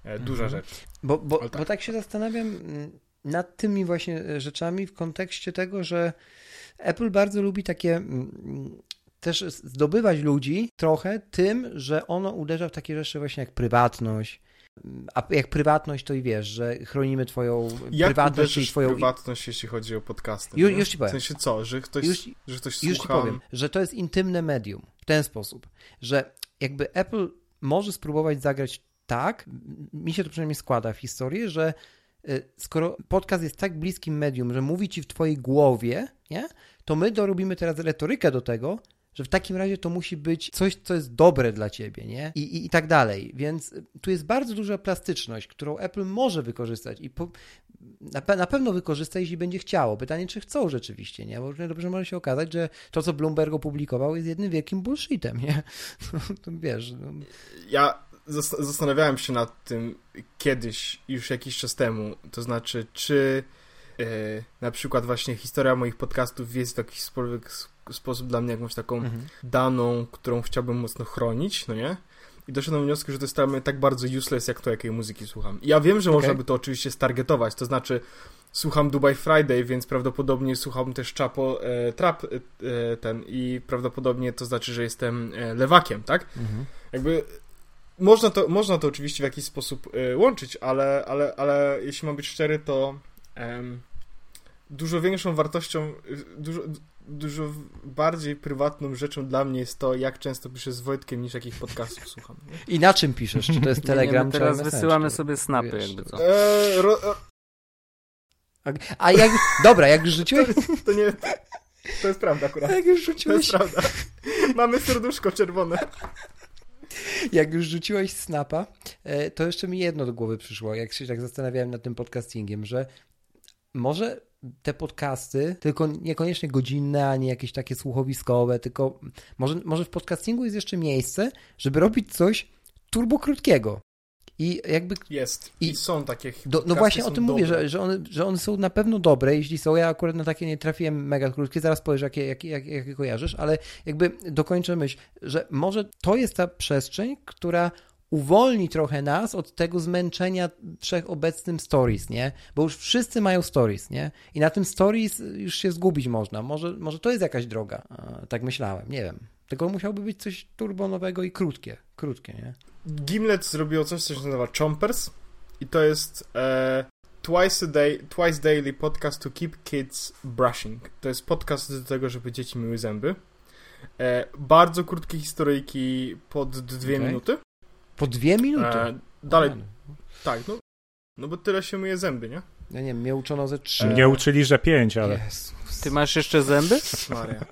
e, duża Mhm. rzecz. Bo, bo, tak. bo tak się zastanawiam mm, nad tymi właśnie e, rzeczami w kontekście tego, że Apple bardzo lubi takie mm, też zdobywać ludzi trochę tym, że ono uderza w takie rzeczy właśnie jak prywatność. A jak prywatność, to i wiesz, że chronimy twoją Jak prywatność i twoją. prywatność, jeśli chodzi o podcasty? Ju- już ci powiem. W sensie co, że ktoś, Już- że ktoś Już ci słucha... powiem, że to jest intymne medium w ten sposób, że jakby Apple może spróbować zagrać tak, mi się to przynajmniej składa w historii, że skoro podcast jest tak bliskim medium, że mówi ci w twojej głowie, nie, to my dorobimy teraz retorykę do tego, że w takim razie to musi być coś, co jest dobre dla ciebie, nie? I, i, i tak dalej. Więc y, tu jest bardzo duża plastyczność, którą Apple może wykorzystać i po, na, pe- na pewno wykorzysta, jeśli będzie chciało. Pytanie, czy chcą rzeczywiście, nie? Bo dobrze może się okazać, że to, co Bloomberg opublikował, jest jednym wielkim bullshitem, nie? No, to wiesz, no, Ja zastanawiałem się nad tym kiedyś, już jakiś czas temu. To znaczy, czy e, na przykład właśnie historia moich podcastów jest w jakiś spo- sposób dla mnie jakąś taką Mhm. daną, którą chciałbym mocno chronić, no nie? I doszedłem do wniosku, że to jest tak bardzo useless, jak to, jakiej muzyki słucham. I ja wiem, że Okej. można by to oczywiście stargetować, to znaczy słucham Dubai Friday, więc prawdopodobnie słucham też Chapo e, Trap e, e, ten i prawdopodobnie to znaczy, że jestem e, lewakiem, tak? Mhm. Jakby można to, można to oczywiście w jakiś sposób y, łączyć, ale, ale, ale jeśli mam być szczery, to em, dużo większą wartością, dużo, dużo bardziej prywatną rzeczą dla mnie jest to, jak często piszę z Wojtkiem, niż jakich podcastów słucham. Nie? I na czym piszesz? Czy to jest Telegram, nie, czy teraz Messenger? wysyłamy sobie snapy, Wiesz, jakby co. Eee, ro, A, a jak, dobra, jak już rzuciłeś, to nie, to jest prawda akurat. jak już To rzuciłeś, jest prawda. Mamy serduszko czerwone. jak już rzuciłeś snapa, e, to jeszcze mi jedno do głowy przyszło, jak się tak zastanawiałem nad tym podcastingiem, że może te podcasty, tylko niekoniecznie godzinne, ani jakieś takie słuchowiskowe, tylko może, może w podcastingu jest jeszcze miejsce, żeby robić coś turbo krótkiego. I jakby Jest. I, I- są takie Do, no właśnie o tym mówię, dobre. że, że, one, że one są na pewno dobre, jeśli są. Ja akurat na takie nie trafiłem mega krótkie, zaraz powiesz, jakie, jakie, jakie, jakie kojarzysz, ale jakby dokończę myśl, że może to jest ta przestrzeń, która uwolni trochę nas od tego zmęczenia wszechobecnym stories, nie? Bo już wszyscy mają stories, nie? I na tym stories już się zgubić można. Może, może to jest jakaś droga. Tak myślałem, nie wiem. Tylko musiałby być coś turbo nowego i krótkie. Krótkie, nie? Gimlet zrobiło coś, co się nazywa Chompers i to jest e, twice, a day, twice daily podcast to keep kids brushing. To jest podcast do tego, żeby dzieci myły zęby. E, bardzo krótkie historyjki pod dwie Okej. minuty. Po dwie minuty. E, dalej, tak, no, no bo tyle się myje zęby, nie? Ja nie wiem, mnie uczono ze trzy. E, Mnie uczyli, że pięć, ale Jezus. Ty masz jeszcze zęby? Maria.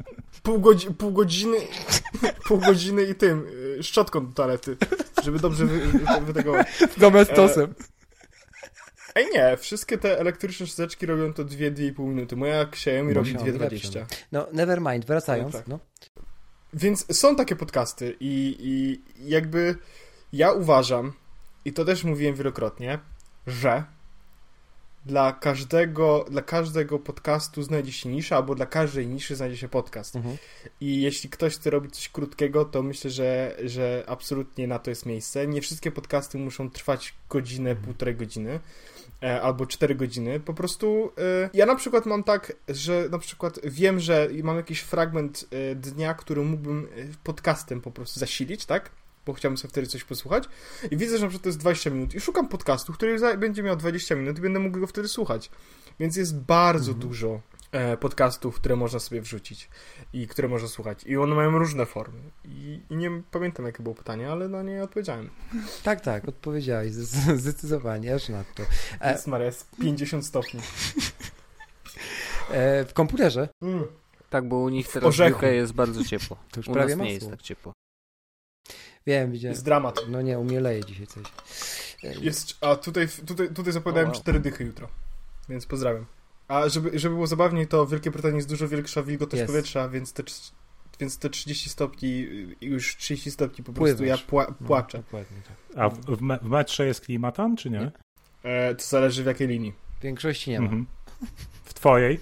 Pół, godzi- pół godziny pół godziny i tym, y, szczotką do toalety, żeby dobrze wy, wy, wytegować. Domestosem. Ej nie, wszystkie te elektryczne szczoteczki robią to 2-2,5 minuty. Moja Xiaomi robi Musiałam 2,20. No, never mind, wracając. No tak. No, Więc są takie podcasty i, i jakby ja uważam, i to też mówiłem wielokrotnie, że dla każdego, dla każdego podcastu znajdzie się nisza, albo dla każdej niszy znajdzie się podcast. Mhm. I jeśli ktoś chce robić coś krótkiego, to myślę, że, że absolutnie na to jest miejsce. Nie wszystkie podcasty muszą trwać godzinę, półtorej godziny e, albo cztery godziny. Po prostu e, ja na przykład mam tak, że na przykład wiem, że mam jakiś fragment e, dnia, który mógłbym podcastem po prostu zasilić, tak? Bo chciałbym sobie wtedy coś posłuchać. I widzę, że na przykład to jest 20 minut. I szukam podcastu, który będzie miał 20 minut i będę mógł go wtedy słuchać. Więc jest bardzo dużo e, podcastów, które można sobie wrzucić i które można słuchać. I one mają różne formy. I, i nie pamiętam, jakie było pytanie, ale na nie odpowiedziałem. Tak, tak, odpowiedziałeś zdecy- zdecydowanie, aż na to. E, Jest Maria, jest 50 stopni. e, w komputerze Mm. Tak, bo u nich teraz w. UK jest bardzo ciepło. to już U prawie nas nie jest tak ciepło. Wiem, widziałem. Jest dramat. No nie, umieleje dzisiaj coś. Jest, a tutaj, tutaj, tutaj zapowiadałem wow. cztery dychy jutro. Więc pozdrawiam. A żeby, żeby było zabawniej, to w Wielkiej Brytanii jest dużo większa wilgotność Jest. powietrza, więc te, więc te 30 stopni, już 30 stopni po Pływasz. prostu ja pła, no, płaczę. Dokładnie tak. a w, w, me, w metrze jest klimatam, czy nie? Nie. E, to zależy w jakiej linii. W większości nie ma. Mhm. W twojej?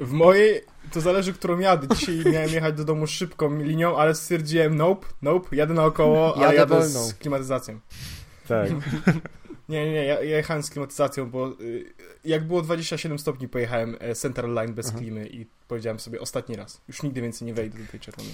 W mojej to zależy, którą jadę. Dzisiaj miałem jechać do domu szybką linią, ale stwierdziłem nope, nope, jadę naokoło, a Jadę z klimatyzacją. Tak. Nie, nie, nie, ja, jechałem z klimatyzacją, bo y, jak było 27 stopni, pojechałem e, Central Line bez Aha. klimy i powiedziałem sobie ostatni raz. Już nigdy więcej nie wejdę do tej czerwonej.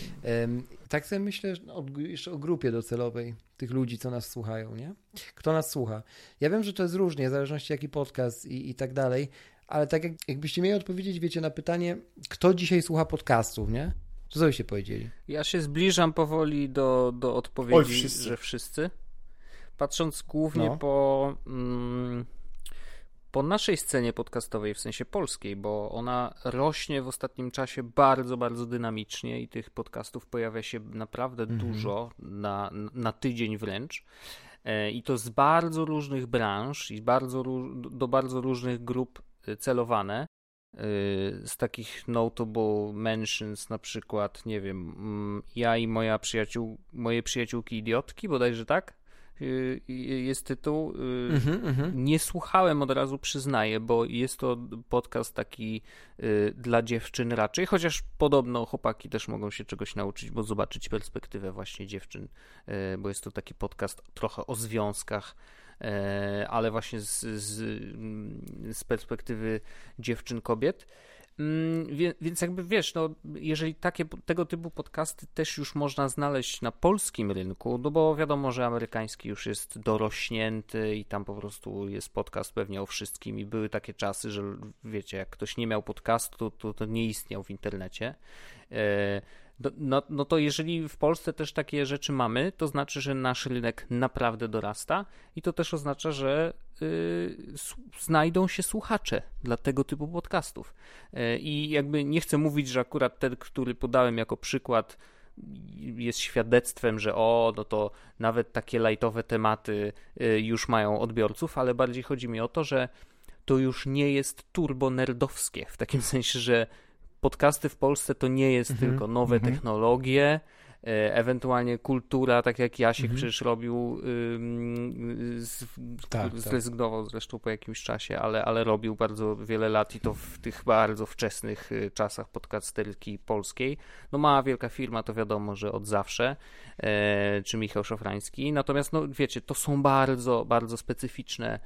tak sobie myślę że o, jeszcze o grupie docelowej tych ludzi, co nas słuchają, nie? Kto nas słucha? Ja wiem, że to jest różnie, w zależności jaki podcast i, i tak dalej, ale tak jak, jakbyście mieli odpowiedzieć, wiecie, na pytanie, kto dzisiaj słucha podcastów, nie? Co byście powiedzieli? Ja się zbliżam powoli do, do Oj, odpowiedzi, wszyscy. że wszyscy. Patrząc głównie No. po, mm, po naszej scenie podcastowej, w sensie polskiej, bo ona rośnie w ostatnim czasie bardzo, bardzo dynamicznie i tych podcastów pojawia się naprawdę dużo, na, na tydzień wręcz. E, I to z bardzo różnych branż i bardzo, do bardzo różnych grup celowane. Y, z takich notable mentions na przykład, nie wiem, mm, ja i moja przyjaciół, moje przyjaciółki idiotki, bodajże tak y, y, jest tytuł. Y, mhm. Nie słuchałem od razu, przyznaję, bo jest to podcast taki y, dla dziewczyn raczej, chociaż podobno chłopaki też mogą się czegoś nauczyć, bo zobaczyć perspektywę właśnie dziewczyn, y, bo jest to taki podcast trochę o związkach, y, ale właśnie z, z, mm, z perspektywy dziewczyn, kobiet. Mm, więc jakby wiesz, no, jeżeli takie, tego typu podcasty też już można znaleźć na polskim rynku, no bo wiadomo, że amerykański już jest dorośnięty i tam po prostu jest podcast pewnie o wszystkim i były takie czasy, że wiecie, jak ktoś nie miał podcastu, to, to nie istniał w internecie. No, no, no, to jeżeli w Polsce też takie rzeczy mamy, to znaczy, że nasz rynek naprawdę dorasta i to też oznacza, że y, znajdą się słuchacze dla tego typu podcastów. Y, I jakby nie chcę mówić, że akurat ten, który podałem jako przykład, jest świadectwem, że o, no to nawet takie lajtowe tematy y, już mają odbiorców, ale bardziej chodzi mi o to, że to już nie jest turbo nerdowskie, w takim sensie, że podcasty w Polsce to nie jest mhm, tylko nowe mhm. technologie, e, ewentualnie kultura, tak jak Jasiek mhm. przecież robił, z, tak, zrezygnował tak. zresztą po jakimś czasie, ale, ale robił bardzo wiele lat i to w tych bardzo wczesnych y, czasach podcasterki polskiej. No mała wielka firma, to wiadomo, że od zawsze, e, czy Michał Szafrański, natomiast no wiecie, to są bardzo, bardzo specyficzne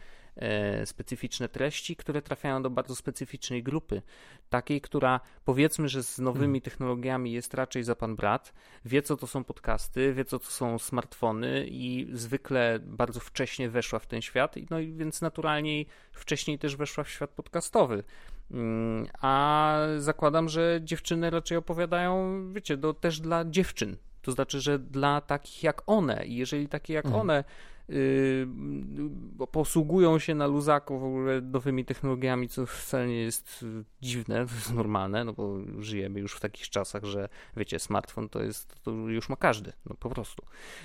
specyficzne treści, które trafiają do bardzo specyficznej grupy, takiej, która powiedzmy, że z nowymi hmm. technologiami jest raczej za pan brat, wie co to są podcasty, wie co to są smartfony i zwykle bardzo wcześnie weszła w ten świat, no i więc naturalnie wcześniej też weszła w świat podcastowy. Mm, a zakładam, że dziewczyny raczej opowiadają, wiecie, do, też dla dziewczyn. To znaczy, że dla takich jak one. I jeżeli takie jak mhm. one Yy, posługują się na luzaku w ogóle nowymi technologiami, co wcale nie jest y, dziwne, to jest normalne, no bo żyjemy już w takich czasach, że wiecie, smartfon to jest, to już ma każdy, no po prostu.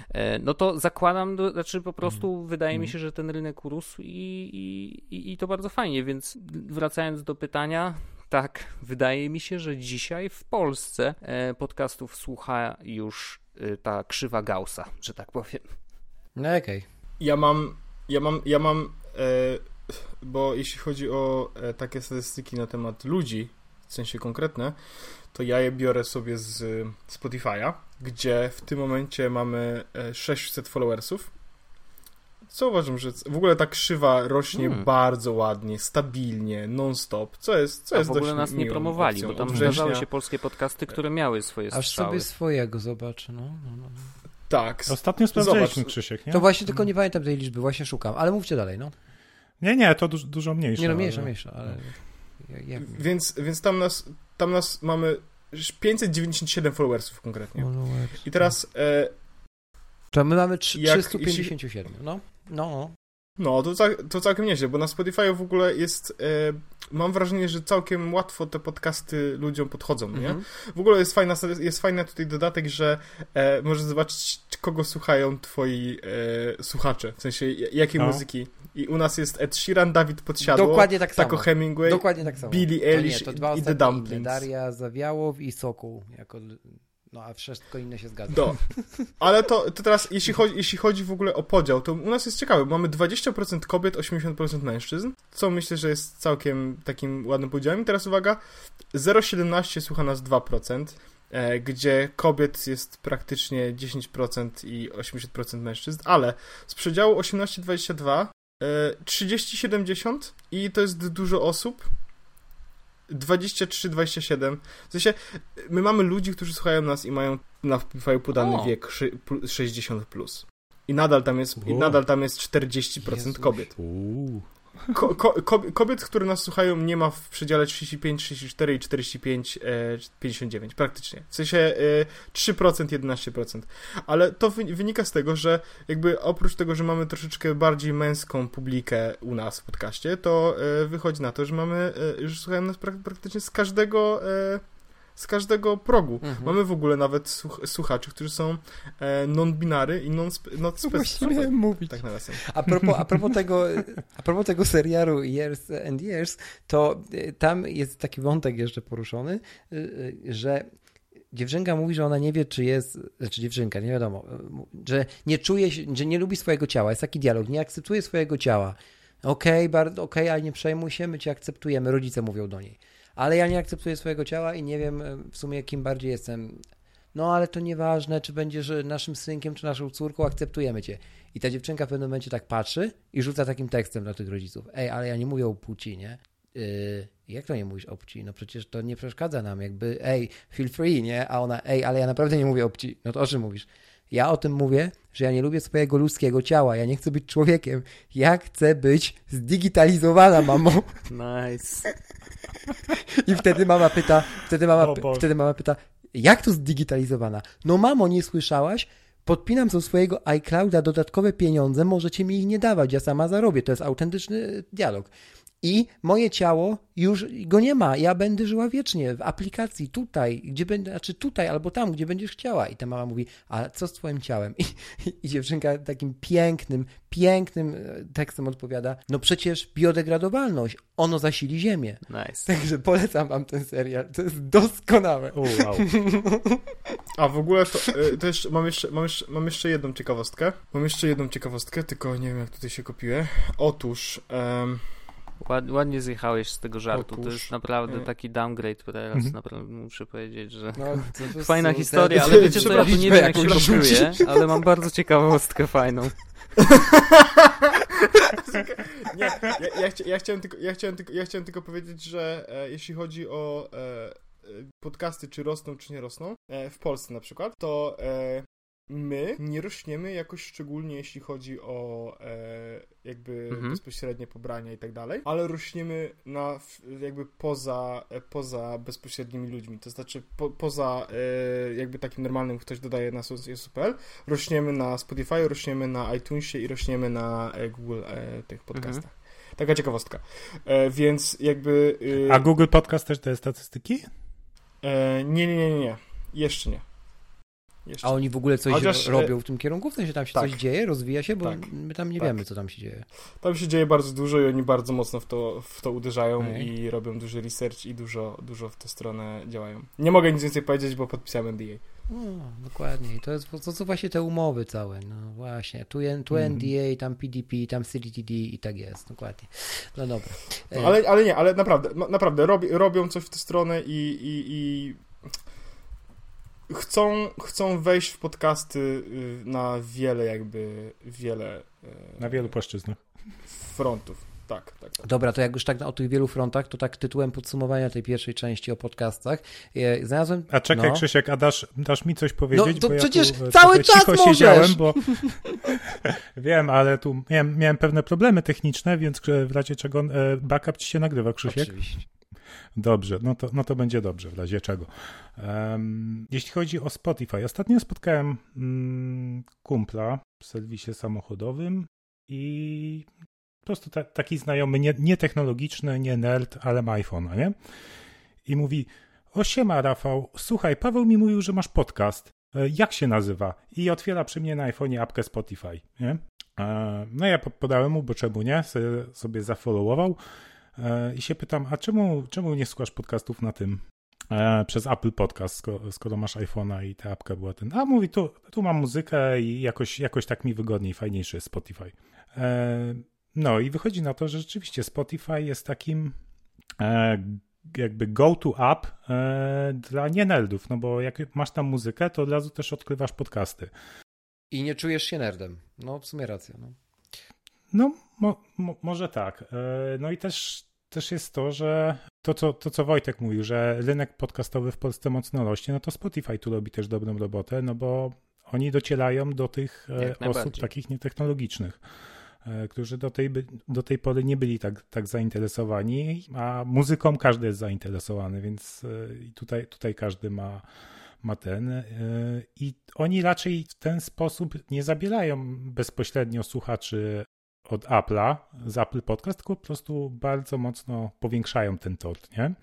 E, no to zakładam, znaczy po prostu mm. wydaje mm. mi mhm. się, że ten rynek urósł i, i, i to bardzo fajnie, więc wracając do pytania, tak, wydaje mi się, że dzisiaj w Polsce e, podcastów słucha już y, ta krzywa Gaussa, że tak powiem. No okej. Okay. Ja mam, ja mam, ja mam, e, bo jeśli chodzi o e, takie statystyki na temat ludzi, w sensie konkretne, to ja je biorę sobie z Spotify'a, gdzie w tym momencie mamy 600 e, followersów. Co uważam, że w ogóle ta krzywa rośnie hmm. bardzo ładnie, stabilnie, non-stop, co jest, co jest w ogóle nas nie promowali, bo tam zdarzały się polskie podcasty, które miały swoje Aż strzały. sobie swojego zobacz, no. no, no. no. Tak. Ostatnio sprawdzaliśmy Zobacz. Krzysiek, nie? To właśnie tylko nie pamiętam tej liczby, właśnie szukam, ale mówcie dalej, no. Nie, nie, to du dużo mniejsze. Nie, no mniejsza, ale... mniejsza, ale... Jak... Więc, więc tam nas, tam nas mamy 597 followersów konkretnie. Followers. I teraz... E... To my mamy 357, jeśli... no. No. No, to, to całkiem nieźle, bo na Spotify w ogóle jest. E, mam wrażenie, że całkiem łatwo te podcasty ludziom podchodzą, nie? Mm -hmm. W ogóle jest fajna, jest fajny tutaj dodatek, że e, możesz zobaczyć, kogo słuchają twoi e, słuchacze, w sensie jakiej no. muzyki. I u nas jest Ed Sheeran, Dawid Podsiadło, Dokładnie tak samo. Taco Hemingway, Dokładnie tak samo. Billie Eilish to nie, to i The Dumplings. Daria Zawiałow i Sokół jako no a wszystko inne się zgadza. Do. Ale to, to teraz, jeśli chodzi, jeśli chodzi w ogóle o podział, to u nas jest ciekawe. Mamy 20% kobiet, 80% mężczyzn, co myślę, że jest całkiem takim ładnym podziałem. I teraz uwaga, 0,17 słucha nas 2%, e, gdzie kobiet jest praktycznie 10% i 80% mężczyzn, ale z przedziału 18-22 30-70 e, i to jest dużo osób, 23-27. W sensie, my mamy ludzi, którzy słuchają nas i mają na Spotify podany o. wiek 60+. Plus. I nadal tam jest, i nadal tam jest 40% Jezuś. kobiet. Ko, ko, kobiet, które nas słuchają, nie ma w przedziale 35, 34 i 45, e, 59, praktycznie. W sensie e, 3%, 11%. Ale to wynika z tego, że jakby oprócz tego, że mamy troszeczkę bardziej męską publikę u nas w podcaście, to e, wychodzi na to, że mamy, e, że słuchają nas prak praktycznie z każdego e, z każdego progu. Mhm. Mamy w ogóle nawet słuch słuchaczy, którzy są e, non-binary i non-specific. Non mówić. Tak nawiasem. A propos, a, propos tego, a propos tego serialu Years and Years, to e, tam jest taki wątek jeszcze poruszony, e, e, że dziewczynka mówi, że ona nie wie, czy jest, znaczy dziewczynka, nie wiadomo, że nie czuje się, że nie lubi swojego ciała. Jest taki dialog, nie akceptuje swojego ciała. Okej, okay, bardzo okej, okay, ale nie przejmuj się, my cię akceptujemy, rodzice mówią do niej ale ja nie akceptuję swojego ciała i nie wiem e, w sumie kim bardziej jestem. No ale to nieważne, czy będziesz naszym synkiem, czy naszą córką, akceptujemy cię. I ta dziewczynka w pewnym momencie tak patrzy i rzuca takim tekstem dla tych rodziców. Ej, ale ja nie mówię o płci, nie? Yy, jak to nie mówisz obci? No przecież to nie przeszkadza nam, jakby ej, feel free, nie? A ona, ej, ale ja naprawdę nie mówię obci. No to o czym mówisz? Ja o tym mówię, że ja nie lubię swojego ludzkiego ciała, ja nie chcę być człowiekiem. Ja chcę być zdigitalizowana, mamo. Nice. I wtedy mama pyta, wtedy mama, wtedy mama pyta, jak to zdigitalizowana? No mamo, nie słyszałaś? Podpinam do swojego iClouda dodatkowe pieniądze, możecie mi ich nie dawać, ja sama zarobię. To jest autentyczny dialog. I moje ciało już go nie ma. Ja będę żyła wiecznie w aplikacji tutaj, gdzie będę, znaczy tutaj albo tam, gdzie będziesz chciała. I ta mama mówi, a co z twoim ciałem? I, i dziewczynka takim pięknym, pięknym e, tekstem odpowiada, no przecież biodegradowalność, ono zasili ziemię. Nice. Także polecam wam ten serial. To jest doskonałe. Wow. A w ogóle to, y, to jeszcze, mam, jeszcze, mam, jeszcze, mam jeszcze jedną ciekawostkę. Mam jeszcze jedną ciekawostkę, tylko nie wiem jak tutaj się kopiuje. Otóż... em, Ład, ładnie zjechałeś z tego żartu. To jest naprawdę e, taki downgrade teraz. Mhm. Naprawdę muszę powiedzieć, że. No, Fajna historia, ale wiecie co, ja nie wiem jak się kopiuje, ale mam bardzo ciekawostkę fajną. Nie, ja, ja, chcia, ja, chciałem tylko, ja, chciałem tylko, ja chciałem tylko powiedzieć, że e, jeśli chodzi o e, e, podcasty, czy rosną, czy nie rosną, e, w Polsce na przykład, to e, my nie rośniemy jakoś szczególnie, jeśli chodzi o e, jakby Mhm. bezpośrednie pobrania i tak dalej, ale rośniemy na jakby poza, e, poza bezpośrednimi ludźmi, to znaczy po, poza e, jakby takim normalnym, ktoś dodaje na SUPL, rośniemy na Spotify, rośniemy na iTunesie i rośniemy na e, Google e, tych podcastach. Taka ciekawostka. E, więc jakby... y, A Google Podcast też daje statystyki? e, nie, nie, nie, nie, nie. Jeszcze nie. Jeszcze A oni w ogóle coś Chociaż, e, robią w tym kierunku? W sensie tam się tak. coś dzieje, rozwija się? Bo Tak. my tam nie Tak. wiemy, co tam się dzieje. Tam się dzieje bardzo dużo i oni bardzo mocno w to, w to uderzają Okej. i robią duży research i dużo, dużo w tę stronę działają. Nie mogę nic więcej powiedzieć, bo podpisałem NDA. No, dokładnie. I to jest to są właśnie te umowy całe. No właśnie. Tu, tu Mhm. NDA, tam PDP, tam CDTD i tak jest. Dokładnie. No dobra. No, ale, ale nie, ale naprawdę, no, naprawdę robi, robią coś w tę stronę i, i, i chcą, chcą wejść w podcasty y, na wiele jakby, wiele y, Na wielu płaszczyznach. frontów. Tak, tak, tak. Dobra, to jak już tak o tych wielu frontach, to tak tytułem podsumowania tej pierwszej części o podcastach. e, Znalazłem. A czekaj, no, Krzysiek, a dasz, dasz mi coś powiedzieć? to bo ja przecież tu, e, cały czas cicho możesz! siedziałem, bo wiem, ale tu miałem, miałem pewne problemy techniczne, więc e, w razie czego backup ci się nagrywa, Krzysiek? Oczywiście. Dobrze, no to, no to będzie dobrze, w razie czego. Em, jeśli chodzi o Spotify, ostatnio spotkałem mm, kumpla w serwisie samochodowym i po prostu ta, taki znajomy, nie, nie technologiczny, nie nerd, ale ma iPhone'a, nie? I mówi, o siema Rafał, słuchaj, Paweł mi mówił, że masz podcast. E, Jak się nazywa? I otwiera przy mnie na iPhone'ie apkę Spotify, nie? E, No ja po- podałem mu, bo czemu nie? Sobie zafollowował. E, I się pytam, a czemu, czemu nie słuchasz podcastów na tym e, przez Apple Podcast, skoro, masz iPhone'a i ta apka była ten. A mówi, tu, tu mam muzykę i jakoś, jakoś tak mi wygodniej, fajniejszy jest Spotify. E, no i wychodzi na to, że rzeczywiście Spotify jest takim jakby go-to app dla nieneldów, no bo jak masz tam muzykę, to od razu też odkrywasz podcasty. I nie czujesz się nerdem. No, w sumie racja. No. No, mo, mo, może tak. No i też, też jest to, że to co, to, co Wojtek mówił, że rynek podcastowy w Polsce mocno rośnie, no to Spotify tu robi też dobrą robotę, no bo oni docierają do tych e, osób takich nietechnologicznych, e, którzy do tej, do tej pory nie byli tak, tak zainteresowani, a muzyką każdy jest zainteresowany, więc e, tutaj, tutaj każdy ma, ma ten. I oni raczej w ten sposób nie zabierają bezpośrednio słuchaczy od Apple'a, z Apple Podcast, tylko po prostu bardzo mocno powiększają ten tort, nie?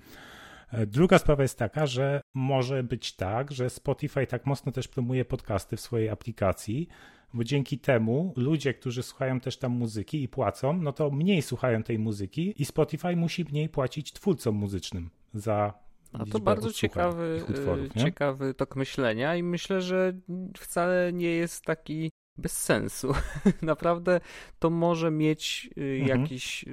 E, Druga sprawa jest taka, że może być tak, że Spotify tak mocno też promuje podcasty w swojej aplikacji, bo dzięki temu ludzie, którzy słuchają też tam muzyki i płacą, no to mniej słuchają tej muzyki i Spotify musi mniej płacić twórcom muzycznym za A to bardzo ciekawy, utworów, e, ciekawy tok myślenia i myślę, że wcale nie jest taki bez sensu. Naprawdę to może mieć y, Mhm. jakiś.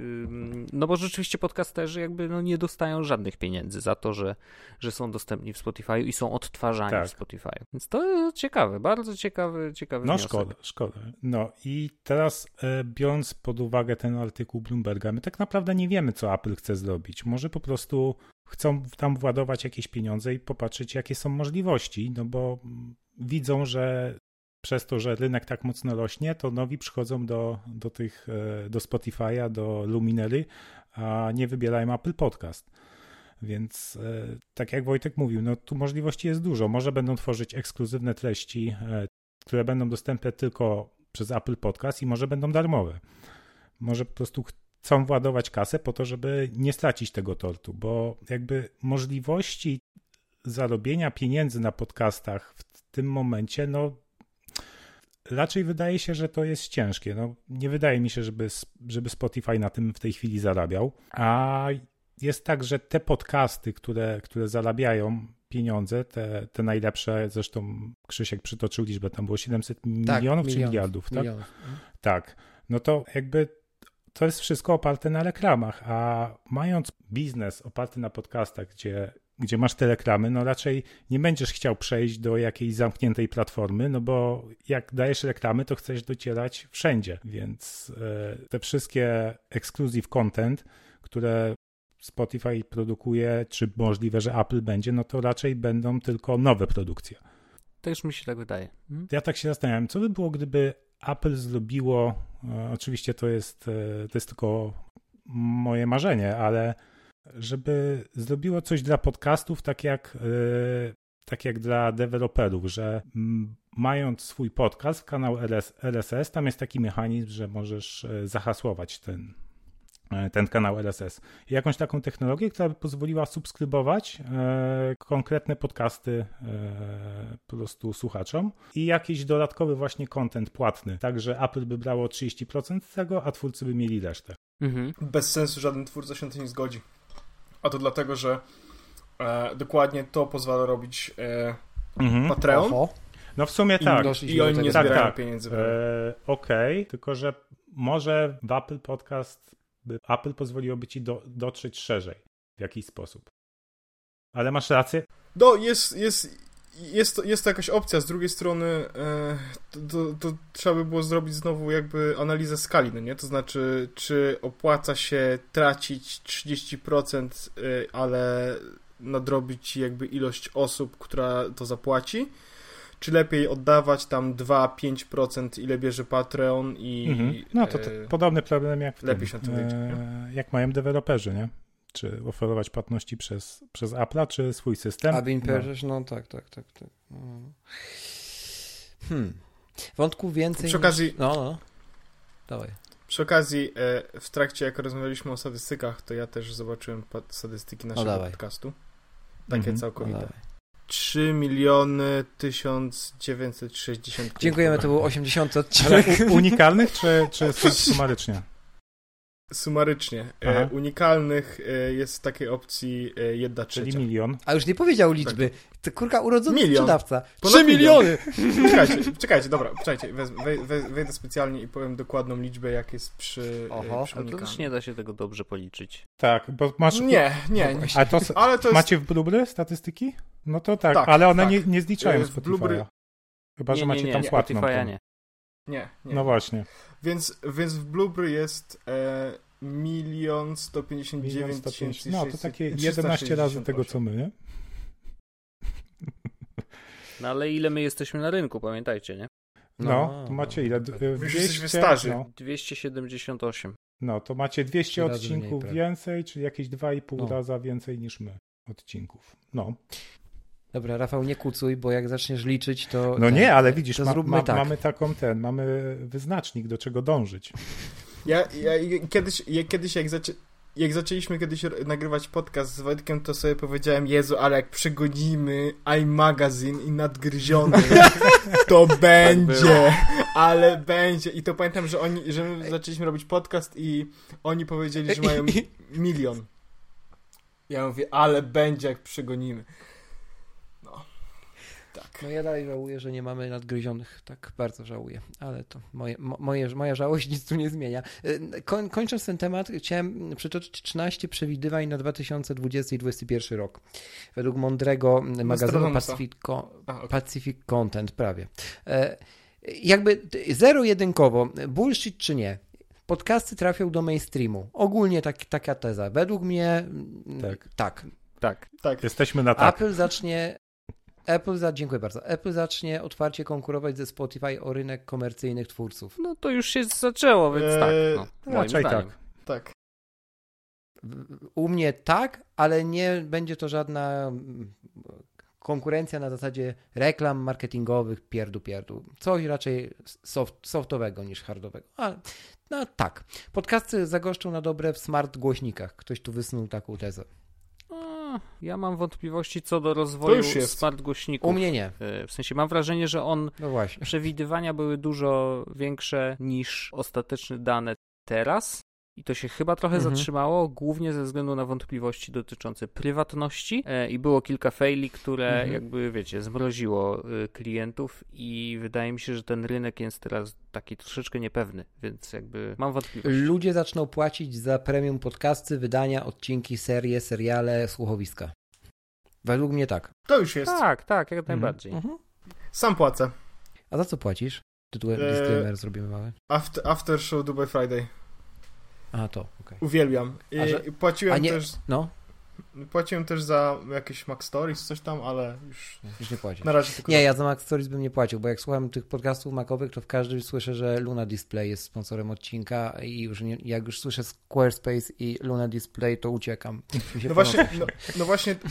No bo rzeczywiście podcasterzy jakby no nie dostają żadnych pieniędzy za to, że, że są dostępni w Spotify i są odtwarzani Tak. w Spotify. Więc to ciekawe, bardzo ciekawy, ciekawy No wniosek. szkoda, szkoda. No i teraz e, biorąc pod uwagę ten artykuł Bloomberga, my tak naprawdę nie wiemy, co Apple chce zrobić. Może po prostu chcą tam władować jakieś pieniądze i popatrzeć, jakie są możliwości, no bo mm, widzą, że przez to, że rynek tak mocno rośnie, to nowi przychodzą do, do tych, e, do Spotify'a, do Luminery, a nie wybierają Apple Podcast. Więc e, tak jak Wojtek mówił, no tu możliwości jest dużo. Może będą tworzyć ekskluzywne treści, e, które będą dostępne tylko przez Apple Podcast i może będą darmowe. Może po prostu chcą władować kasę po to, żeby nie stracić tego tortu, bo jakby możliwości zarobienia pieniędzy na podcastach w tym momencie, no raczej wydaje się, że to jest ciężkie. No, nie wydaje mi się, żeby, żeby Spotify na tym w tej chwili zarabiał. A jest tak, że te podcasty, które, które zarabiają pieniądze, te, te najlepsze, zresztą Krzysiek przytoczył liczbę, tam było 700 milionów czy miliardów, tak? milionów. Tak. No to jakby to jest wszystko oparte na reklamach, a mając biznes oparty na podcastach, gdzie, gdzie masz te reklamy, no raczej nie będziesz chciał przejść do jakiejś zamkniętej platformy, no bo jak dajesz reklamy, to chcesz docierać wszędzie, więc e, te wszystkie exclusive content, które Spotify produkuje, czy możliwe, że Apple będzie, no to raczej będą tylko nowe produkcje. Też mi się tak wydaje. Mhm. Ja tak się zastanawiam, co by było, gdyby Apple zrobiło, e, oczywiście to jest, e, to jest tylko moje marzenie, ale żeby zrobiło coś dla podcastów, tak jak, e, tak jak dla deweloperów, że mając swój podcast, kanał RS, RSS, tam jest taki mechanizm, że możesz e, zahasłować ten, e, ten kanał RSS. I jakąś taką technologię, która by pozwoliła subskrybować e, konkretne podcasty e, po prostu słuchaczom i jakiś dodatkowy właśnie content płatny, tak że Apple by brało 30% z tego, a twórcy by mieli resztę. Mhm. Bez sensu żaden twórca się na to nie zgodzi. A to dlatego, że e, dokładnie to pozwala robić e, Patreon Oho. No w sumie i, tak. i do oni nie Tak, zbierają tak. pieniędzy. E, Okej, tylko że może w Apple Podcast by Apple pozwoliłoby ci do, dotrzeć szerzej w jakiś sposób. Ale masz rację, No, jest, jest, jest, to, jest to jakaś opcja. Z drugiej strony e, to, to, to trzeba by było zrobić znowu jakby analizę skali, no nie? To znaczy, czy opłaca się tracić 30%, e, ale nadrobić jakby ilość osób, która to zapłaci? Czy lepiej oddawać tam 2-5% ile bierze Patreon i... Mhm. No to, to e, podobny problem jak w lepiej tym, się na tym e, jak mają deweloperzy, nie? Czy oferować płatności przez, przez Apple'a, czy swój system? A Bean No. No tak, tak, tak. tak. No. Hmm. Wątków więcej. Przy okazji- Niż... No, no. Dawaj. Przy okazji, e, w trakcie jak rozmawialiśmy o statystykach, to ja też zobaczyłem statystyki naszego dawaj. podcastu. Takie Mhm. No, całkowite. dawaj. 3 miliony 1960 Dziękujemy, to był 80 Ale odcinek. unikalnych, czy, czy sumarycznie? Sumarycznie. Aha. E, unikalnych e, jest w takiej opcji e, jedna Czyli trzecia. milion. A już nie powiedział liczby. To kurka urodzony Milion. sprzedawca. Ponad 3 miliony! Czekajcie, czekajcie, dobra, czekajcie, wez, wej- wej- wejdę specjalnie i powiem dokładną liczbę, jak jest przy, Oho. Przy Ale to też nie da się tego dobrze policzyć. Tak, bo masz... Nie, nie, nie. A to Ale to jest... macie w Blubry statystyki? No to tak, Tak, ale one tak. nie, nie zliczają Spotify'a. Chyba, że nie, macie nie, nie, tam nie, płatną. Spotify'a nie. Nie, nie. No właśnie. Więc, więc w Blueberry jest e, milion sto pięćdziesiąt Milion dziewięć 150. tysięcy No to takie 11 razy tego, co my, nie? No ale ile my jesteśmy na rynku, pamiętajcie, nie? No, No, to macie ile? no, D- Wy już jesteśmy 200, starzy. No, 278. no, to macie 200 Trzy razy odcinków mniej, więcej, czyli jakieś 2,5 No. raza więcej niż my odcinków. No, Dobra, Rafał, nie kucuj, bo jak zaczniesz liczyć, to... no ten, nie, ale widzisz, to ma, zróbmy ma, tak. mamy taką ten, mamy wyznacznik, do czego dążyć. Ja, ja, kiedyś, ja kiedyś jak, zaczę, jak zaczęliśmy kiedyś nagrywać podcast z Wojtkiem, to sobie powiedziałem, Jezu, ale jak przegonimy iMagazine i nadgryziony, to będzie, ale będzie. I to pamiętam, że oni, że my zaczęliśmy robić podcast i oni powiedzieli, że mają milion. Ja mówię, ale będzie jak przegonimy. Tak. No ja dalej żałuję, że nie mamy nadgryzionych. Tak bardzo żałuję, ale to moje, mo, moje, moja żałość nic tu nie zmienia. Y, Koń, kończąc ten temat, chciałem przytoczyć 13 przewidywań na 2020 i 2021 rok. Według mądrego magazynu Nostradamusa. Pacific, Co- A, okej. Pacific Content, prawie. E, Jakby zero-jedynkowo, bullshit czy nie, podcasty trafią do mainstreamu. Ogólnie tak, taka teza. Według mnie mm, Tak. tak. Tak. Tak. Jesteśmy na tak. Apple zacznie. Apple za, dziękuję bardzo. Apple zacznie otwarcie konkurować ze Spotify o rynek komercyjnych twórców. No to już się zaczęło, więc tak. Eee, No, moim Raczej zdaniem. tak. Tak. U mnie tak, ale nie będzie to żadna mm, konkurencja na zasadzie reklam marketingowych, pierdu pierdu. Coś raczej soft, softowego niż hardowego. A, no tak. Podcasty zagoszczą na dobre w smart głośnikach. Ktoś tu wysnuł taką tezę. Ja mam wątpliwości co do rozwoju już jest. smart głośników. U mnie nie. E, W sensie mam wrażenie, że on No właśnie. przewidywania były dużo większe niż ostateczne dane teraz. I to się chyba trochę Mhm. zatrzymało, głównie ze względu na wątpliwości dotyczące prywatności. E, I było kilka faili, które Mhm. jakby, wiecie, zmroziło y, klientów. I wydaje mi się, że ten rynek jest teraz taki troszeczkę niepewny, więc jakby mam wątpliwości. Ludzie zaczną płacić za premium podcasty, wydania, odcinki, serie, seriale, słuchowiska. Według mnie tak. To już jest. Tak, tak, jak najbardziej. Mhm. Sam płacę. A za co płacisz? Tytułem Eee, disclaimer zrobimy mały. After, after show Dubai Friday. A to, okej. Uwielbiam. I, A że- płaciłem a nie- też No, płaciłem też za jakieś Mac Stories, coś tam, ale już już nie płacisz. na razie tylko Nie, ja za Mac Stories bym nie płacił, bo jak słucham tych podcastów makowych, to w każdym słyszę, że Luna Display jest sponsorem odcinka i już nie, jak już słyszę Squarespace i Luna Display, to uciekam. No właśnie, no, no właśnie.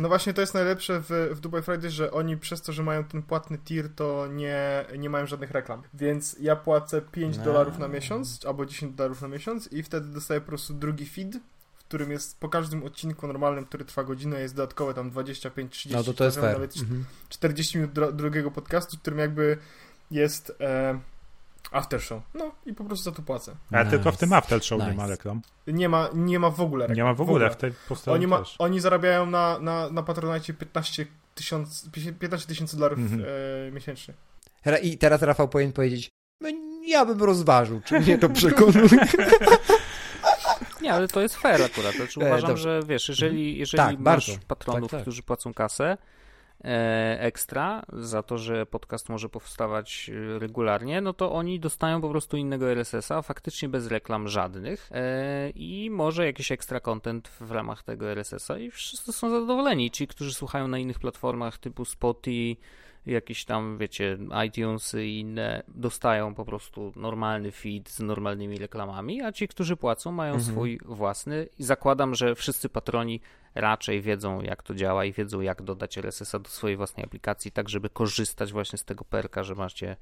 No właśnie to jest najlepsze w, w Dubai Friday, że oni przez to, że mają ten płatny tier, to nie, nie mają żadnych reklam. Więc ja płacę 5 No. dolarów na miesiąc, albo 10 dolarów na miesiąc i wtedy dostaję po prostu drugi feed, w którym jest po każdym odcinku normalnym, który trwa godzinę, jest dodatkowe tam 25-30 No to to jest nawet Mhm. 40 minut dro- drugiego podcastu, w którym jakby jest e, after show. No i po prostu za to płacę. Ale Nice. tylko w tym After Show nie Nice. ma reklam. Nie ma, nie ma w ogóle reklam. Nie ma w ogóle, w tej podstawie Oni, ma, też. oni zarabiają na, na, na Patronite 15 tysiąc- 15 tysięcy dolarów Mhm. e, miesięcznie. I teraz Rafał powinien powiedzieć, "No, ja bym rozważył, czy mnie to przekonuje. Nie, ale to jest fair akurat. Znaczy, E, uważam, dobrze. że wiesz, jeżeli, jeżeli Tak, masz bardzo. patronów, Tak, tak. którzy płacą kasę e, ekstra za to, że podcast może powstawać e, regularnie, no to oni dostają po prostu innego RSS-a, faktycznie bez reklam żadnych e, i może jakiś ekstra content w ramach tego RSS-a i wszyscy są zadowoleni. Ci, którzy słuchają na innych platformach typu Spotify, jakieś tam, wiecie, iTunes i inne, dostają po prostu normalny feed z normalnymi reklamami, a ci, którzy płacą, mają Mhm. swój własny i zakładam, że wszyscy patroni raczej wiedzą, jak to działa i wiedzą, jak dodać RSS-a do swojej własnej aplikacji, tak żeby korzystać właśnie z tego perka, że macie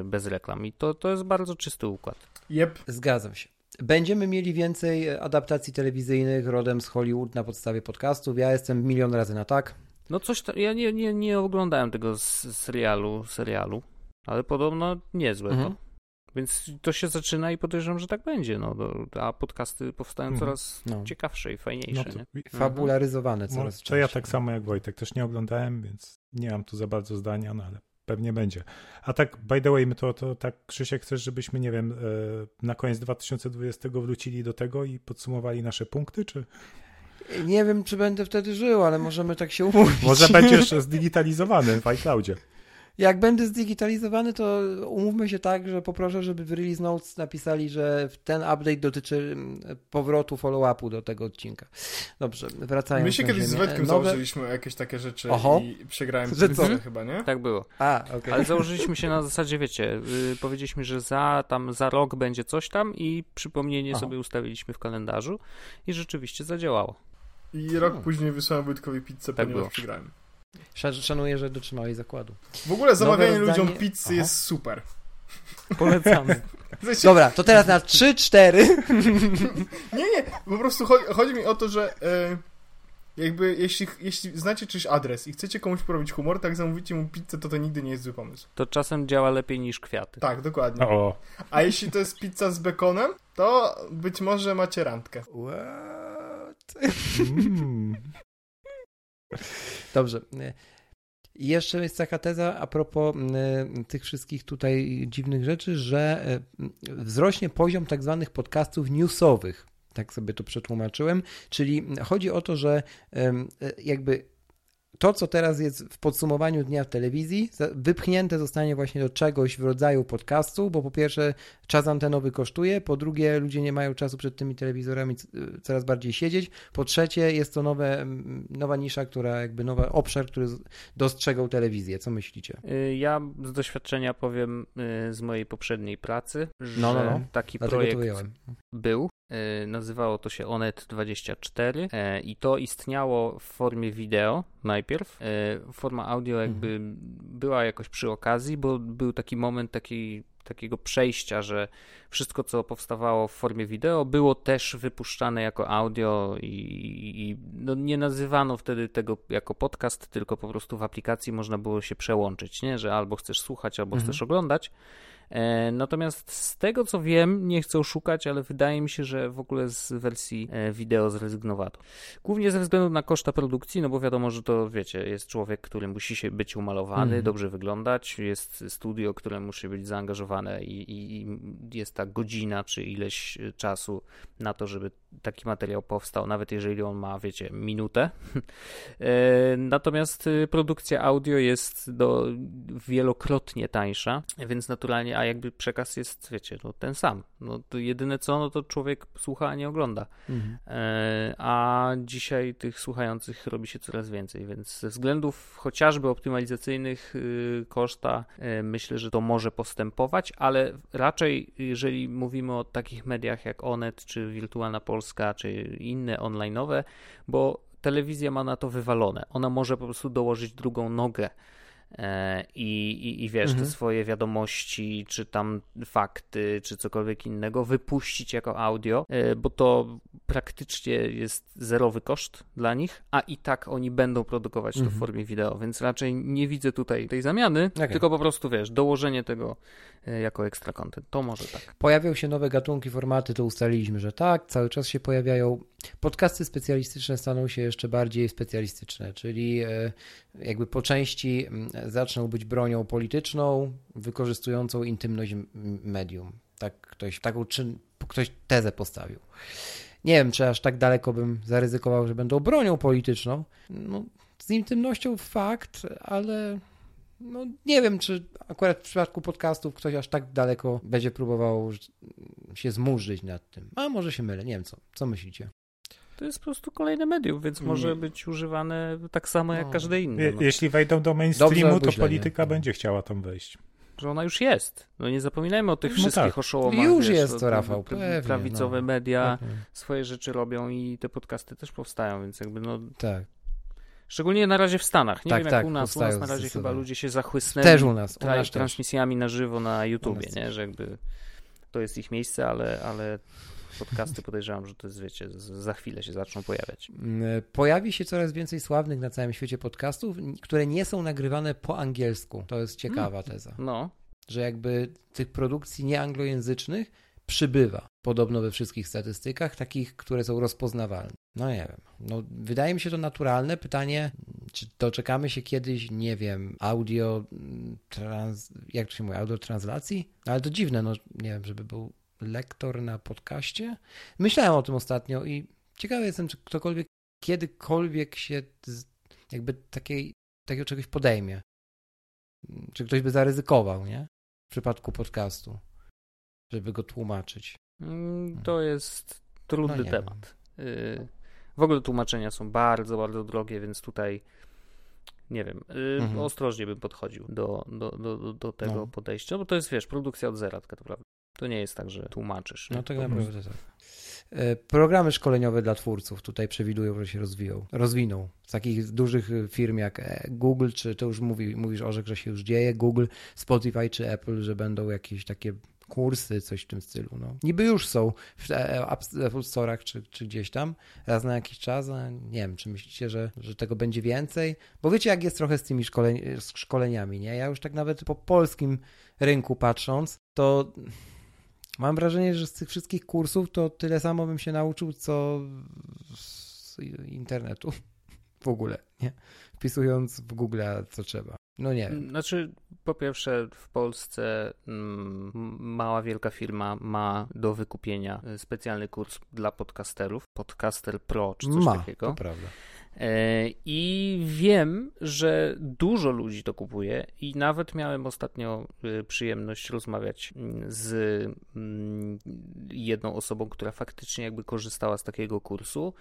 y, bez reklam. I to, to jest bardzo czysty układ. Jep. Zgadzam się. Będziemy mieli więcej adaptacji telewizyjnych rodem z Hollywood na podstawie podcastów. Ja jestem milion razy na tak. No coś, ta, ja nie, nie, nie oglądałem tego serialu, serialu, ale podobno niezłe Mhm. to. Więc to się zaczyna i podejrzewam, że tak będzie, no, do, a podcasty powstają Mhm. coraz No. ciekawsze i No fajniejsze, to, nie? Fabularyzowane no, coraz to ja częściej. tak samo jak Wojtek, też nie oglądałem, więc nie mam tu za bardzo zdania, no ale pewnie będzie. A tak, by the way, my to, to tak, Krzysiek, chcesz, żebyśmy, nie wiem, e, na koniec 2020 wrócili do tego i podsumowali nasze punkty, czy Nie wiem, czy będę wtedy żył, ale możemy tak się umówić. może będziesz zdigitalizowany w iCloudzie? Jak będę zdigitalizowany, to umówmy się tak, że poproszę, żeby w Release Notes napisali, że ten update dotyczy mm, powrotu follow-upu do tego odcinka. Dobrze, wracając My się kiedyś z. Wetkiem Nowe... założyliśmy jakieś takie rzeczy Oho. i przegrałem Że co? pizzę chyba, nie? Tak było. A, okej. Ale założyliśmy się na zasadzie, wiecie, y, powiedzieliśmy, że za tam za rok będzie coś tam i przypomnienie Aha. sobie ustawiliśmy w kalendarzu i rzeczywiście zadziałało. I rok Hmm. później wysłałem Wojtkowi pizzę, Tak ponieważ przegrałem. Szan- Szanuję, że dotrzymałeś zakładu. W ogóle zamawianie rozdanie- ludziom pizzy Aha. jest super. Polecamy. Dobra, to teraz na 3-4. Nie, nie, po prostu chodzi, chodzi mi o to, że e, jakby jeśli, jeśli znacie czyjś adres i chcecie komuś porobić humor, tak zamówicie mu pizzę, to to nigdy nie jest zły pomysł. To czasem działa lepiej niż kwiaty. Tak, dokładnie. O, A jeśli to jest pizza z bekonem, to być może macie randkę. What? mm. Dobrze. I jeszcze jest taka teza a propos y, tych wszystkich tutaj dziwnych rzeczy, że y, wzrośnie poziom tak zwanych podcastów newsowych. Tak sobie to przetłumaczyłem. Czyli chodzi o to, że y, jakby to, co teraz jest w podsumowaniu dnia w telewizji, wypchnięte zostanie właśnie do czegoś w rodzaju podcastu, bo po pierwsze czas antenowy kosztuje, po drugie ludzie nie mają czasu przed tymi telewizorami coraz bardziej siedzieć, po trzecie jest to nowe, nowa nisza, która jakby nowy obszar, który dostrzegał telewizję. Co myślicie? Y, ja z doświadczenia powiem y, z mojej poprzedniej pracy, że no, no, no. taki Dlatego projekt był. Y, nazywało to się Onet24 i to istniało w formie wideo najpierw. Forma audio jakby mhm. była jakoś przy okazji, bo był taki moment takiej takiego przejścia, że wszystko, co powstawało w formie wideo, było też wypuszczane jako audio i, i no nie nazywano wtedy tego jako podcast, tylko po prostu w aplikacji można było się przełączyć, nie? że albo chcesz słuchać, albo mhm. chcesz oglądać. E, natomiast z tego co wiem, nie chcę szukać, ale wydaje mi się, że w ogóle z wersji e, wideo zrezygnowano. Głównie ze względu na koszta produkcji, no bo wiadomo, że to wiecie, jest człowiek, który musi się być umalowany, mhm. dobrze wyglądać, jest studio, które musi być zaangażowane i, i, i jest ta godzina czy ileś czasu na to, żeby taki materiał powstał, nawet jeżeli on ma, wiecie, minutę. E, natomiast produkcja audio jest do, wielokrotnie tańsza, więc naturalnie a jakby przekaz jest, wiecie, no, ten sam. No, to jedyne co, no to człowiek słucha, a nie ogląda. Mhm. E, a dzisiaj tych słuchających robi się coraz więcej, więc ze względów chociażby optymalizacyjnych y, koszta y, myślę, że to może postępować, ale raczej jeżeli mówimy o takich mediach jak Onet, czy Wirtualna Polska, czy inne online'owe, bo telewizja ma na to wywalone. Ona może po prostu dołożyć drugą nogę i, i, i wiesz, mhm. te swoje wiadomości, czy tam fakty, czy cokolwiek innego wypuścić jako audio, e, bo to praktycznie jest zerowy koszt dla nich, a i tak oni będą produkować to w mhm. formie wideo, więc raczej nie widzę tutaj tej zamiany, okay. tylko po prostu wiesz, dołożenie tego e, jako ekstra content. To może tak. Pojawią się nowe gatunki, formaty, to ustaliliśmy, że tak, cały czas się pojawiają. Podcasty specjalistyczne staną się jeszcze bardziej specjalistyczne, czyli jakby po części zaczną być bronią polityczną, wykorzystującą intymność medium. Tak ktoś, taką czyn, ktoś tezę postawił. Nie wiem, czy aż tak daleko bym zaryzykował, że będą bronią polityczną. No, z intymnością fakt, ale no, nie wiem, czy akurat w przypadku podcastów ktoś aż tak daleko będzie próbował się zmurzyć nad tym. A może się mylę, nie wiem co. Co myślicie? To jest po prostu kolejne medium, więc może być używane tak samo jak no. każde inne. No. Jeśli wejdą do mainstreamu, to polityka no. będzie chciała tam wejść. Że ona już jest. No nie zapominajmy o tych no wszystkich tak. oszołomach. Już wiesz, jest to, Rafał. Pewnie, prawicowe no. media Pewnie. swoje rzeczy robią i te podcasty też powstają, więc jakby no... Tak. Szczególnie na razie w Stanach. Nie tak, wiem jak tak, u nas. U nas na razie chyba ludzie się zachłysnęli też u nas, u nas transmisjami też. na żywo na YouTubie, nie? Że jakby to jest ich miejsce, ale, ale podcasty podejrzewam, że to jest, wiecie, za chwilę się zaczną pojawiać. Mm, pojawi się coraz więcej sławnych na całym świecie podcastów, które nie są nagrywane po angielsku. To jest ciekawa teza. No. Że jakby tych produkcji nieanglojęzycznych przybywa. Podobno we wszystkich statystykach, takich, które są rozpoznawalne. No nie wiem. No, wydaje mi się to naturalne. Pytanie, czy doczekamy się kiedyś, nie wiem, audio, trans, jak to się mówi, audio translacji? Ale to dziwne, no nie wiem, żeby był lektor na podcaście. Myślałem o tym ostatnio i ciekawy jestem, czy ktokolwiek kiedykolwiek się jakby takiej, takiego czegoś podejmie. Czy ktoś by zaryzykował, nie? W przypadku podcastu, żeby go tłumaczyć. Mm, to jest trudny no temat. Wiem. W ogóle tłumaczenia są bardzo, bardzo drogie, więc tutaj nie wiem, y, mhm. ostrożnie bym podchodził do, do, do, do tego no. podejścia, bo to jest, wiesz, produkcja od zera, tak naprawdę. To nie jest tak, że tłumaczysz. No tak naprawdę tak. E, programy szkoleniowe dla twórców tutaj przewidują, że się rozwiją, rozwiną. Z takich dużych firm jak e, Google, czy to już mówi, mówisz, Orzek, że się już dzieje, Google, Spotify czy Apple, że będą jakieś takie kursy, coś w tym stylu. No. Niby już są w e, Apple Store'ach czy, czy gdzieś tam, raz na jakiś czas, nie wiem, czy myślicie, że, że tego będzie więcej? Bo wiecie, jak jest trochę z tymi szkoleni z szkoleniami, nie? Ja już tak nawet po polskim rynku patrząc, to Mam wrażenie, że z tych wszystkich kursów to tyle samo bym się nauczył, co z internetu. w ogóle, nie? Wpisując w Google co trzeba. No nie. Znaczy, po pierwsze, w Polsce mm, mała, wielka firma ma do wykupienia specjalny kurs dla podcasterów, Podcaster Pro czy coś ma, takiego. To prawda. E, I wiem, że dużo ludzi to kupuje, i nawet miałem ostatnio y, przyjemność rozmawiać mm, z mm, jedną osobą, która faktycznie jakby korzystała z takiego kursu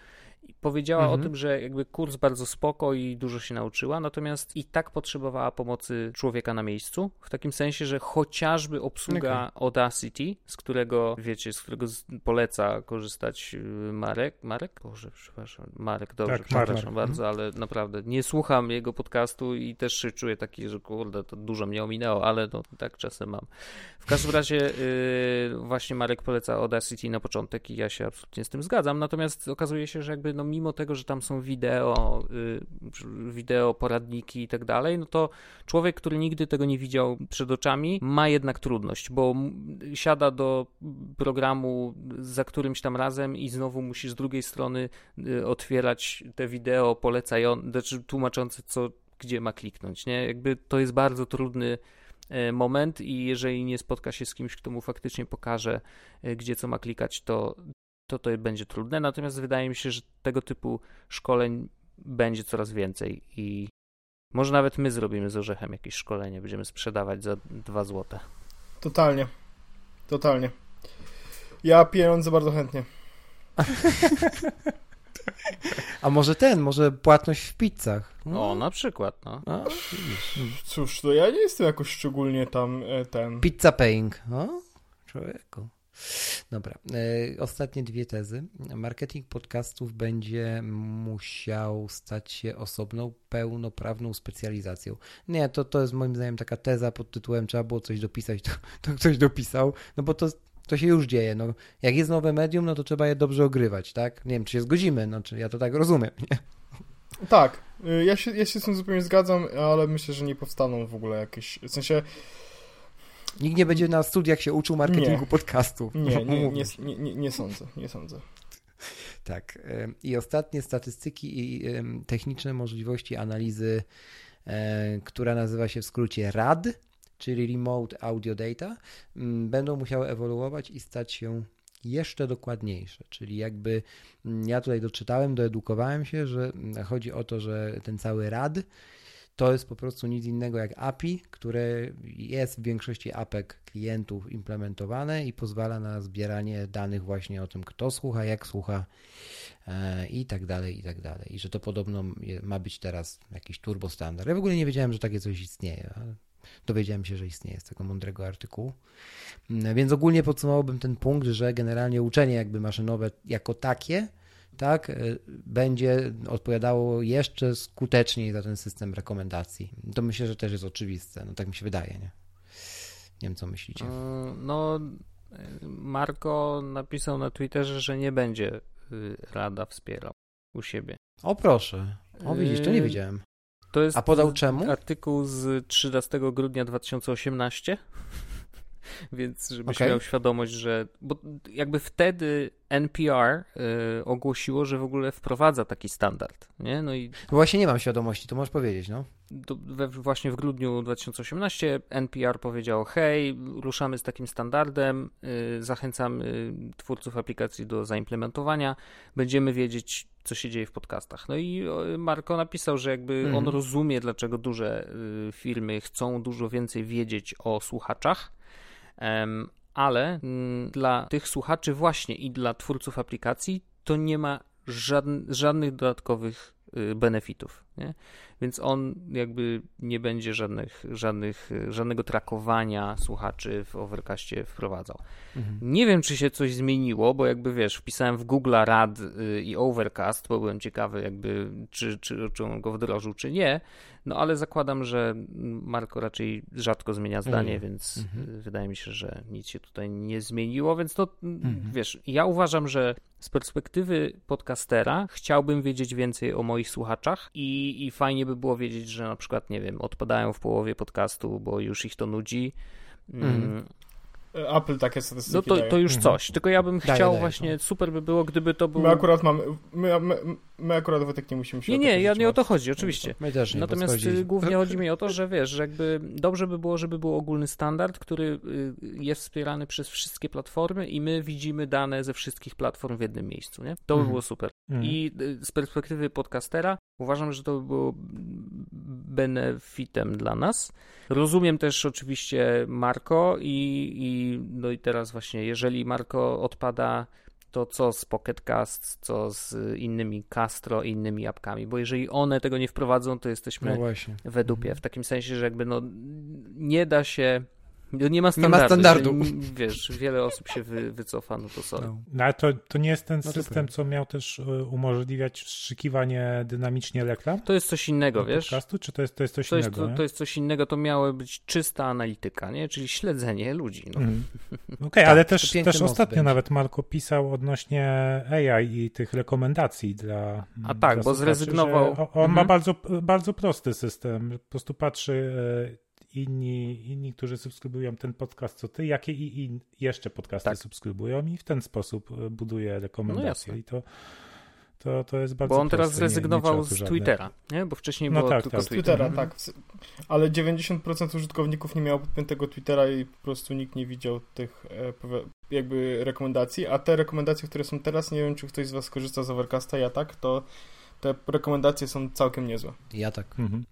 powiedziała mhm. o tym, że jakby kurs bardzo spoko i dużo się nauczyła, natomiast i tak potrzebowała pomocy człowieka na miejscu, w takim sensie, że chociażby obsługa okay. Audacity, z którego, wiecie, z którego poleca korzystać y, Marek, Marek? Boże, przepraszam, Marek, dobrze, tak, przepraszam Marek. bardzo, ale naprawdę nie słucham jego podcastu i też się czuję taki, że kurde, to dużo mnie ominęło, ale no, tak czasem mam. W każdym razie yy, właśnie Marek poleca Audacity na początek i ja się absolutnie z tym zgadzam, natomiast okazuje się, że jakby no mimo tego, że tam są wideo, y, wideo, poradniki i tak dalej, no to człowiek, który nigdy tego nie widział przed oczami, ma jednak trudność, bo siada do programu za którymś tam razem i znowu musi z drugiej strony y, otwierać te wideo polecające, znaczy tłumaczące, co, gdzie ma kliknąć, nie? Jakby to jest bardzo trudny e, moment i jeżeli nie spotka się z kimś, kto mu faktycznie pokaże, e, gdzie co ma klikać, to to to będzie trudne, natomiast wydaje mi się, że tego typu szkoleń będzie coraz więcej i może nawet my zrobimy z Orzechem jakieś szkolenie, będziemy sprzedawać za 2 złote. Totalnie. Totalnie. Ja pieniądze bardzo chętnie. A może ten, może płatność w pizzach? No, na przykład, no. A, Cóż, to ja nie jestem jakoś szczególnie tam e, ten... Pizza paying, no? Człowieku. Dobra. E, ostatnie dwie tezy. Marketing podcastów będzie musiał stać się osobną, pełnoprawną specjalizacją. Nie, to, to jest moim zdaniem taka teza pod tytułem trzeba było coś dopisać, to, to ktoś dopisał, no bo to, to się już dzieje. No, jak jest nowe medium, no to trzeba je dobrze ogrywać, tak? Nie wiem, czy się zgodzimy, no, czy ja to tak rozumiem, nie? Tak, y, ja się, ja się z tym zupełnie zgadzam, ale myślę, że nie powstaną w ogóle jakieś, w sensie Nikt nie będzie na studiach się uczył marketingu nie. podcastów. Nie, nie, nie, nie, nie, sądzę, nie sądzę. Tak. I ostatnie statystyki i techniczne możliwości analizy, e, która nazywa się w skrócie RAD, czyli Remote Audio Data, będą musiały ewoluować i stać się jeszcze dokładniejsze. Czyli jakby ja tutaj doczytałem, doedukowałem się, że chodzi o to, że ten cały RAD to jest po prostu nic innego jak API, które jest w większości APEK klientów implementowane i pozwala na zbieranie danych właśnie o tym, kto słucha, jak słucha e, i tak dalej, i tak dalej. I że to podobno ma być teraz jakiś turbo standard. Ja w ogóle nie wiedziałem, że takie coś istnieje. Dowiedziałem się, że istnieje z tego mądrego artykułu. Mm, więc ogólnie podsumowałbym ten punkt, że generalnie uczenie jakby maszynowe jako takie tak, y, będzie odpowiadało jeszcze skuteczniej za ten system rekomendacji. To myślę, że też jest oczywiste, no tak mi się wydaje, nie? Nie wiem, co myślicie. E, no, Marko napisał na Twitterze, że nie będzie y, Rada wspierał u siebie. O proszę, o widzisz, to nie e, wiedziałem. To jest A podał czemu? Artykuł z 13 grudnia 2018 więc żebyś okay. miał świadomość, że bo jakby wtedy NPR y, ogłosiło, że w ogóle wprowadza taki standard, nie? No i właśnie nie mam świadomości, to możesz powiedzieć, no. we, właśnie w grudniu 2018 NPR powiedział, hej, ruszamy z takim standardem, y, zachęcamy twórców aplikacji do zaimplementowania, będziemy wiedzieć, co się dzieje w podcastach. No i Marko napisał, że jakby mm. on mhm. rozumie, dlaczego duże y, firmy chcą dużo więcej wiedzieć o słuchaczach, ale mm, dla tych słuchaczy właśnie i dla twórców aplikacji to nie ma żadnych dodatkowych y, benefitów. Więc on jakby nie będzie żadnych, żadnych, żadnego trakowania słuchaczy w Overcastie wprowadzał. Mhm. Nie wiem, czy się coś zmieniło, bo jakby wiesz, wpisałem w Google Rad y, i Overcast, bo byłem ciekawy jakby, czy, czy, czy on go wdrożył, czy nie. No ale zakładam, że Marko raczej rzadko zmienia zdanie, mhm. więc mhm. wydaje mi się, że nic się tutaj nie zmieniło, więc to mhm. wiesz, ja uważam, że z perspektywy podcastera chciałbym wiedzieć więcej o moich słuchaczach i, i fajnie by było wiedzieć, że na przykład, nie wiem, odpadają w połowie podcastu, bo już ich to nudzi. Mm. Apple takie statystyki No to, daje. to już Mhm. coś. Tylko ja bym Daje, chciał daje, właśnie, no. super by było, gdyby to był... My akurat mamy, my, my, my akurat Wojtek nie musimy się Nie, o nie, ja nie o to chodzi, oczywiście. My też nie, Natomiast y, głównie chodzi mi o to, że wiesz, że jakby dobrze by było, żeby był ogólny standard, który y, jest wspierany przez wszystkie platformy i my widzimy dane ze wszystkich platform w jednym miejscu, nie? To by Mhm. było super. Mhm. I y, z perspektywy podcastera uważam, że to by było benefitem dla nas. Rozumiem też oczywiście Marko i, i no i teraz właśnie, jeżeli Marko odpada, to co z Pocket Cast, co z innymi Castro i innymi apkami, bo jeżeli one tego nie wprowadzą, to jesteśmy No we dupie, Mhm. w takim sensie, że jakby no nie da się, nie ma Nie standardu. ma standardu. Wiesz, wiele osób się wy, wycofa, no to sorry. No. No ale to, to nie jest ten to system, co miał też y, umożliwiać wstrzykiwanie dynamicznie reklam? To jest coś innego, wiesz? podcastu, czy to jest, to jest coś To jest, innego? to, nie? to jest coś innego, to miało być czysta analityka, nie? Czyli śledzenie ludzi. No. Mhm. Okej, Tak, ale to też, też ostatnio będzie. nawet Marko pisał odnośnie AI i tych rekomendacji dla. A tak, dla bo zrezygnował- On ma Mhm. bardzo, bardzo prosty system. Po prostu patrzy e, inni, inni, którzy subskrybują ten podcast co ty, jakie i, i jeszcze podcasty Tak. subskrybują i w ten sposób e, buduje rekomendacje. jasne. I to, to, to jest bardzo Bo on teraz proste. Nie- nie zrezygnował z Twittera, nie? Bo wcześniej No było tak, tylko tak. Z Twitter. Twittera, tak. W- Ale 90% użytkowników nie miało podpiętego Twittera i po prostu nikt nie widział tych e, jakby rekomendacji, a te rekomendacje, które są teraz, nie wiem czy ktoś z Was korzysta z Overcasta, ja tak, to te rekomendacje są całkiem niezłe. Ja tak. Mhm.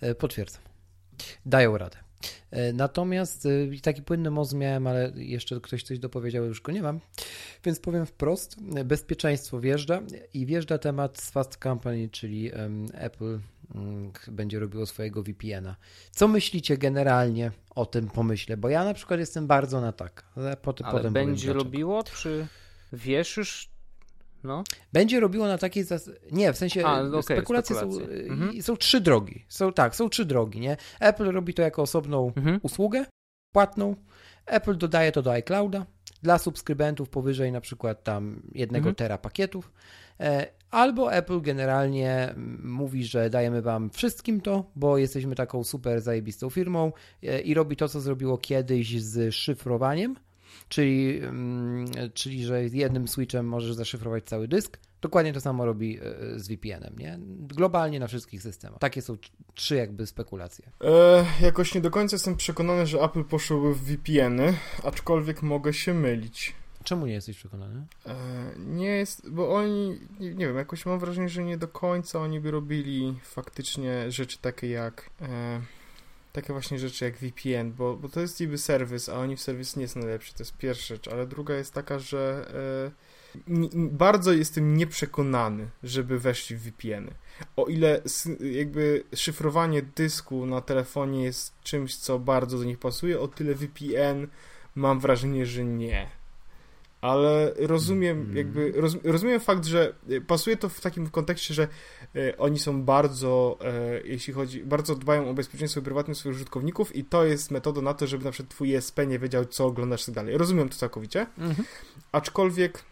E, Potwierdzam. Dają radę. E, Natomiast e, taki płynny most miałem, ale jeszcze ktoś coś dopowiedział, już go nie mam. Więc powiem wprost, bezpieczeństwo wjeżdża i wjeżdża temat z Fast Company, czyli Apple mm, będzie robiło swojego VPN-a. Co myślicie generalnie o tym pomyśle? Bo ja na przykład jestem bardzo na tak. Ale potem, Ale potem będzie robiło, czy wiesz już? No, Będzie robiło na takiej zas... Nie, w sensie A, e, okej, spekulacje, spekulacje. są, e, Mhm. są trzy drogi. Są tak, są trzy drogi, nie? Apple robi to jako osobną mhm. usługę płatną. Apple dodaje to do iClouda dla subskrybentów powyżej na przykład tam jednego Mhm. tera pakietów. E, Albo Apple generalnie mm, mówi, że dajemy wam wszystkim to, bo jesteśmy taką super zajebistą firmą e, i robi to, co zrobiło kiedyś z szyfrowaniem, czyli, mm, czyli że jednym switchem możesz zaszyfrować cały dysk. Dokładnie to samo robi e, z VPN-em, nie? Globalnie na wszystkich systemach. Takie są tr- trzy jakby spekulacje. E, jakoś nie do końca jestem przekonany, że Apple poszło w VPN-y, aczkolwiek mogę się mylić. Czemu nie jesteś przekonany? E, nie jest, bo oni, nie, nie wiem, jakoś mam wrażenie, że nie do końca oni by robili faktycznie rzeczy takie jak, e, takie właśnie rzeczy jak VPN, bo, bo to jest niby serwis, a oni w serwis nie jest najlepszy, to jest pierwsza rzecz, ale druga jest taka, że e, n- bardzo jestem nieprzekonany, żeby weszli w VPN-y. O ile jakby szyfrowanie dysku na telefonie jest czymś, co bardzo do nich pasuje, o tyle VPN mam wrażenie, że nie. Ale rozumiem, Mm. jakby, roz, rozumiem fakt, że y, pasuje to w takim kontekście, że y, oni są bardzo, e, jeśli chodzi, bardzo dbają o bezpieczeństwo i prywatność swoich użytkowników i to jest metoda na to, żeby na przykład twój ESP nie wiedział, co oglądasz i tak dalej. Rozumiem to całkowicie, aczkolwiek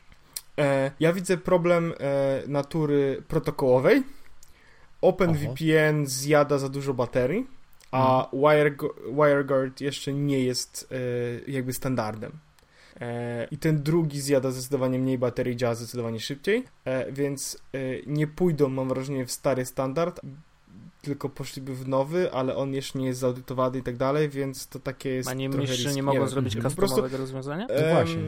e, ja widzę problem e, natury protokołowej. OpenVPN zjada za dużo baterii, a WireGu- WireGuard jeszcze nie jest e, jakby standardem. E, I ten drugi zjada zdecydowanie mniej baterii, działa zdecydowanie szybciej, e, więc e, nie pójdą, mam wrażenie, w stary standard, tylko poszliby w nowy, ale on jeszcze nie jest zaudytowany i tak dalej, więc to takie jest A nie trochę myślisz, że nie mogą wiem. zrobić prostu, customowego rozwiązania? No właśnie.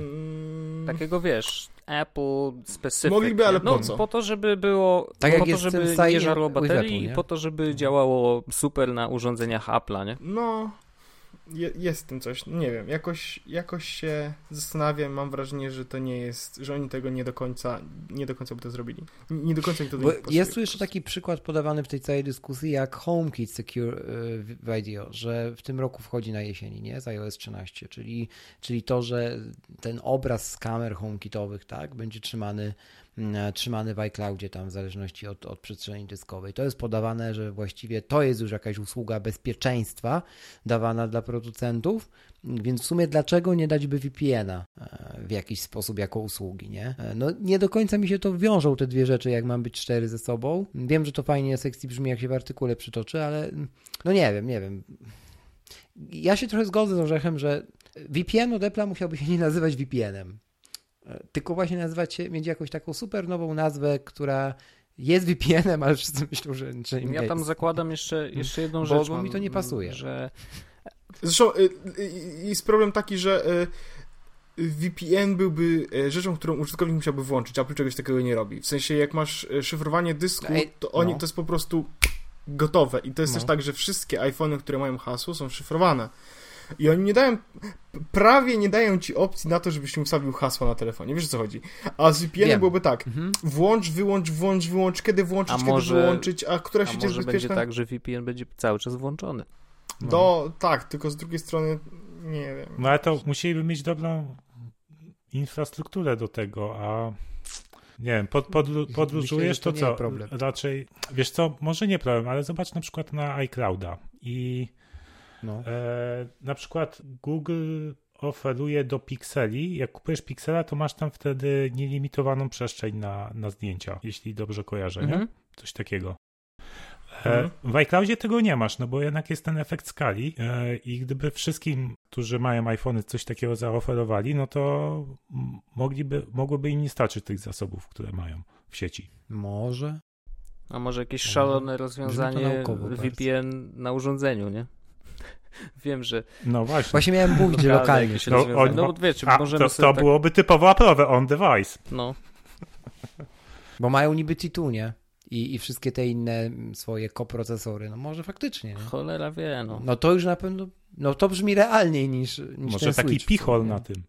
Takiego wiesz, Apple specific. Mogliby, ale nie? po no, co? Po to, żeby było. Tak po jak to, żeby nie żarło baterii Apple, i nie? po to, żeby działało super na urządzeniach Apple'a, nie? No, je, jest w tym coś. Nie wiem, jakoś, jakoś się zastanawiam, mam wrażenie, że to nie jest, że oni tego nie do końca, nie do końca by to zrobili. Nie, do końca mi to do pasuje jest tu jeszcze taki przykład podawany w tej całej dyskusji jak HomeKit Secure y, Video, że w tym roku wchodzi na jesieni, nie? Z iOS 13, czyli, czyli to, że ten obraz z kamer HomeKitowych, tak, będzie trzymany, trzymany w iCloudzie tam w zależności od, od przestrzeni dyskowej. To jest podawane, że właściwie to jest już jakaś usługa bezpieczeństwa dawana dla producentów, więc w sumie dlaczego nie dać by VPN-a e, w jakiś sposób jako usługi, nie? E, No nie do końca mi się to wiążą te dwie rzeczy, jak mam być cztery ze sobą. Wiem, że to fajnie sekcji brzmi, jak się w artykule przytoczy, ale no nie wiem, nie wiem. Ja się trochę zgodzę z Orzechem, że VPN od Apple'a musiałby się nie nazywać VPN-em, e, tylko właśnie nazywać się, mieć jakąś taką super nową nazwę, która jest VPN-em, ale wszyscy myślą, że, że nie Ja tam jest. zakładam jeszcze, jeszcze jedną Bo- rzecz. bo mi mam, to nie pasuje. Że Zresztą y, y, jest problem taki, że y, VPN byłby rzeczą, którą użytkownik musiałby włączyć, a Apple czegoś takiego nie robi. W sensie, jak masz szyfrowanie dysku, to oni no. to jest po prostu gotowe. I to jest No. też tak, że wszystkie iPhony, które mają hasło, są szyfrowane. I oni nie dają, prawie nie dają ci opcji na to, żebyś nie ustawił hasła na telefonie. Wiesz o co chodzi? A z VPN Wiem. byłoby tak. Mhm. Włącz, wyłącz, włącz, wyłącz, kiedy włączyć, A kiedy może- wyłączyć, a która sieć jest może będzie bezpieczna. tak, że VPN będzie cały czas włączony. No. Do, tak, tylko z drugiej strony nie wiem. No ale to musieliby mieć dobrą infrastrukturę do tego, a nie wiem, pod, podlu, Myślę, podróżujesz, to to, nie co? jest problem. Raczej, wiesz co, może nie problem, ale zobacz na przykład na iClouda i No. e, na przykład Google oferuje do pikseli, jak kupujesz piksela, to masz tam wtedy nielimitowaną przestrzeń na, na zdjęcia, jeśli dobrze kojarzę, nie? Mhm. Coś takiego. Mhm. E, w iCloudzie tego nie masz, no bo jednak jest ten efekt skali e, i gdyby wszystkim, którzy mają iPhony coś takiego zaoferowali, no to mogliby, mogłoby im nie starczyć tych zasobów, które mają w sieci. Może. A może jakieś szalone rozwiązanie naukowo bardzo. VPN na urządzeniu, nie? Wiem, że No właśnie. Właśnie miałem mówić, że lokalnie. jakieś No, on- No bo wiecie, A, możemy to, sobie to tak, byłoby typowo Apple'owe on device. no, Bo mają niby T2, nie? I, I wszystkie te inne swoje koprocesory. No może faktycznie, nie? cholera wie, no. No to już na pewno, no to brzmi realniej niż, niż Może ten taki Switch, pichol na tym.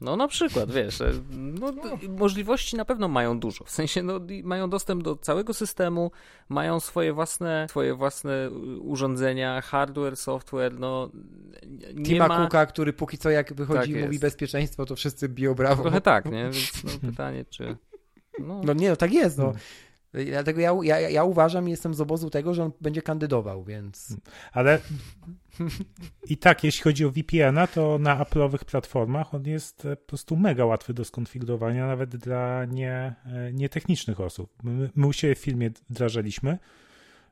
No na przykład, wiesz, e, no, to- możliwości na pewno mają dużo. W sensie no, mają dostęp do całego systemu, mają swoje własne, swoje własne y, urządzenia, hardware, software, no nie Tima ma... Cooka, który póki co jak wychodzi Tak i mówi jest. bezpieczeństwo, to wszyscy biją brawo. Trochę tak, nie? Więc no, pytanie, czy... No, No nie, no tak jest, no. Dlatego ja, ja, ja uważam i jestem z obozu tego, że on będzie kandydował, więc Ale i tak, jeśli chodzi o VPN-a, to na Apple'owych platformach on jest e, po prostu mega łatwy do skonfigurowania, nawet dla nie, e, nietechnicznych osób. My, my siebie w filmie wdrażaliśmy,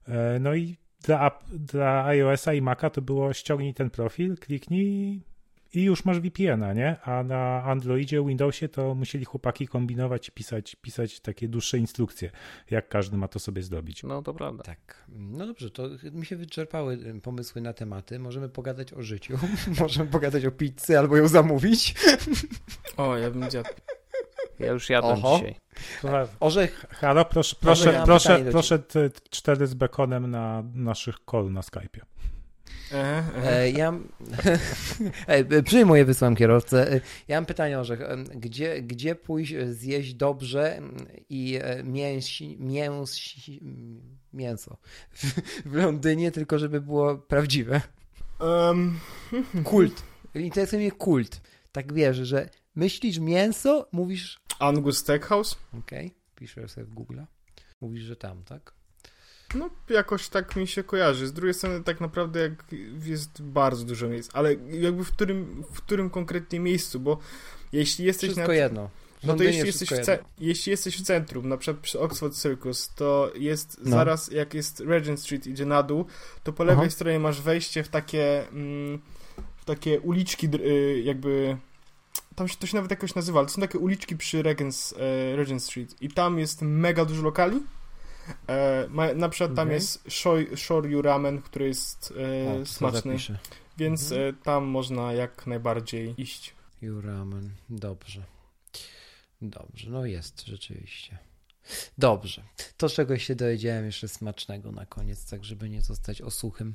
e, no i dla, dla iOS-a i Maca to było ściągnij ten profil, kliknij i już masz VPN-a, nie? A na Androidzie, Windowsie to musieli chłopaki kombinować i pisać, pisać takie dłuższe instrukcje, jak każdy ma to sobie zrobić. no to prawda. tak. No dobrze, to mi się wyczerpały y, pomysły na tematy. Możemy pogadać o życiu, możemy pogadać o pizzy albo ją zamówić. O, ja bym dziad... Ja już jadłem Oho. dzisiaj. Orzech, Halo, proszę, proszę, proszę, proszę te cztery z bekonem na naszych call na Skype'ie. Ehe, ehe. E, ja e, przyjmuję, wysłam kierowcę. E, Ja mam pytanie, Orzech. Gdzie, gdzie pójść zjeść dobrze i mięsi, mięsi, mięso w Londynie, tylko żeby było prawdziwe? Em, Kult. Interesuje mnie kult. Tak wiesz, że myślisz mięso, mówisz... Angus Steakhouse? Okej, piszę sobie w Google. Mówisz, że tam, tak? No, jakoś tak mi się kojarzy. Z drugiej strony tak naprawdę jak jest bardzo dużo miejsc, ale jakby w którym, w którym konkretnie miejscu, bo jeśli jesteś Wszystko na... jedno. No to jeśli jesteś, ce- jeśli jesteś w centrum, na przykład przy Oxford Circus, to jest No. zaraz jak jest Regent Street idzie na dół, to po lewej Aha. stronie masz wejście w takie mm, w takie uliczki y, jakby tam się to się nawet jakoś nazywa, ale to są takie uliczki przy Regent, e, Regent Street i tam jest mega dużo lokali. E, ma, na przykład tam Okej. jest Shoryu Ramen, który jest e, O, smaczny, więc Mhm. e, tam można jak najbardziej iść. Juramen, dobrze. Dobrze, no jest rzeczywiście. Dobrze. To czegoś się dowiedziałem jeszcze smacznego na koniec, tak żeby nie zostać osuchym.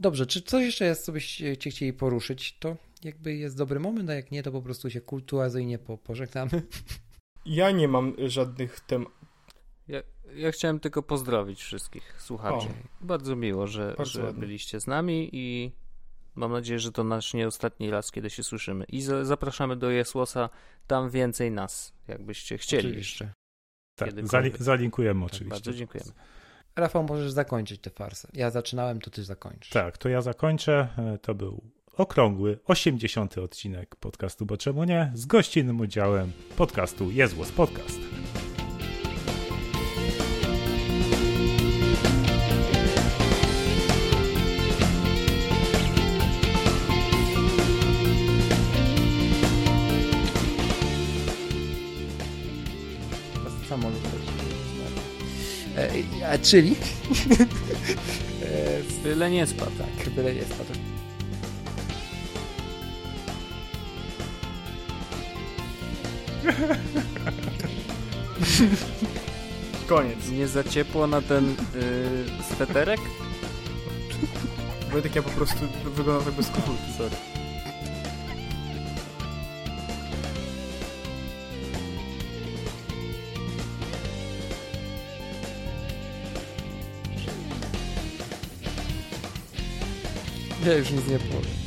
Dobrze, czy coś jeszcze jest, co byście chcieli poruszyć, to jakby jest dobry moment, a jak nie, to po prostu się kultuazyjnie po, pożegnamy. Ja nie mam żadnych tem Ja, chciałem tylko pozdrowić wszystkich słuchaczy. Bardzo miło, że, Bardzo że byliście z nami i mam nadzieję, że to nasz nie ostatni raz, kiedy się słyszymy. I za, zapraszamy do Jesłosa, tam więcej nas, jakbyście chcieli jeszcze. Tak, Kiedykolwiek. zali- zalinkujemy Tak, oczywiście. bardzo dziękujemy. Rafał, możesz zakończyć tę farsę. Ja zaczynałem, to ty zakończysz. Tak, to ja zakończę. E, To był okrągły, 80. odcinek podcastu Bo Czemu Nie? z gościnnym udziałem podcastu Jezłos Podcast. A czyli? Byle nie spadł. tak, byle nie spadł. Koniec. Nie za ciepło na ten yy, sweterek? Wojtek, ja po prostu wyglądam tak bez koszulki. Sorry. Ja już nic nie powiem.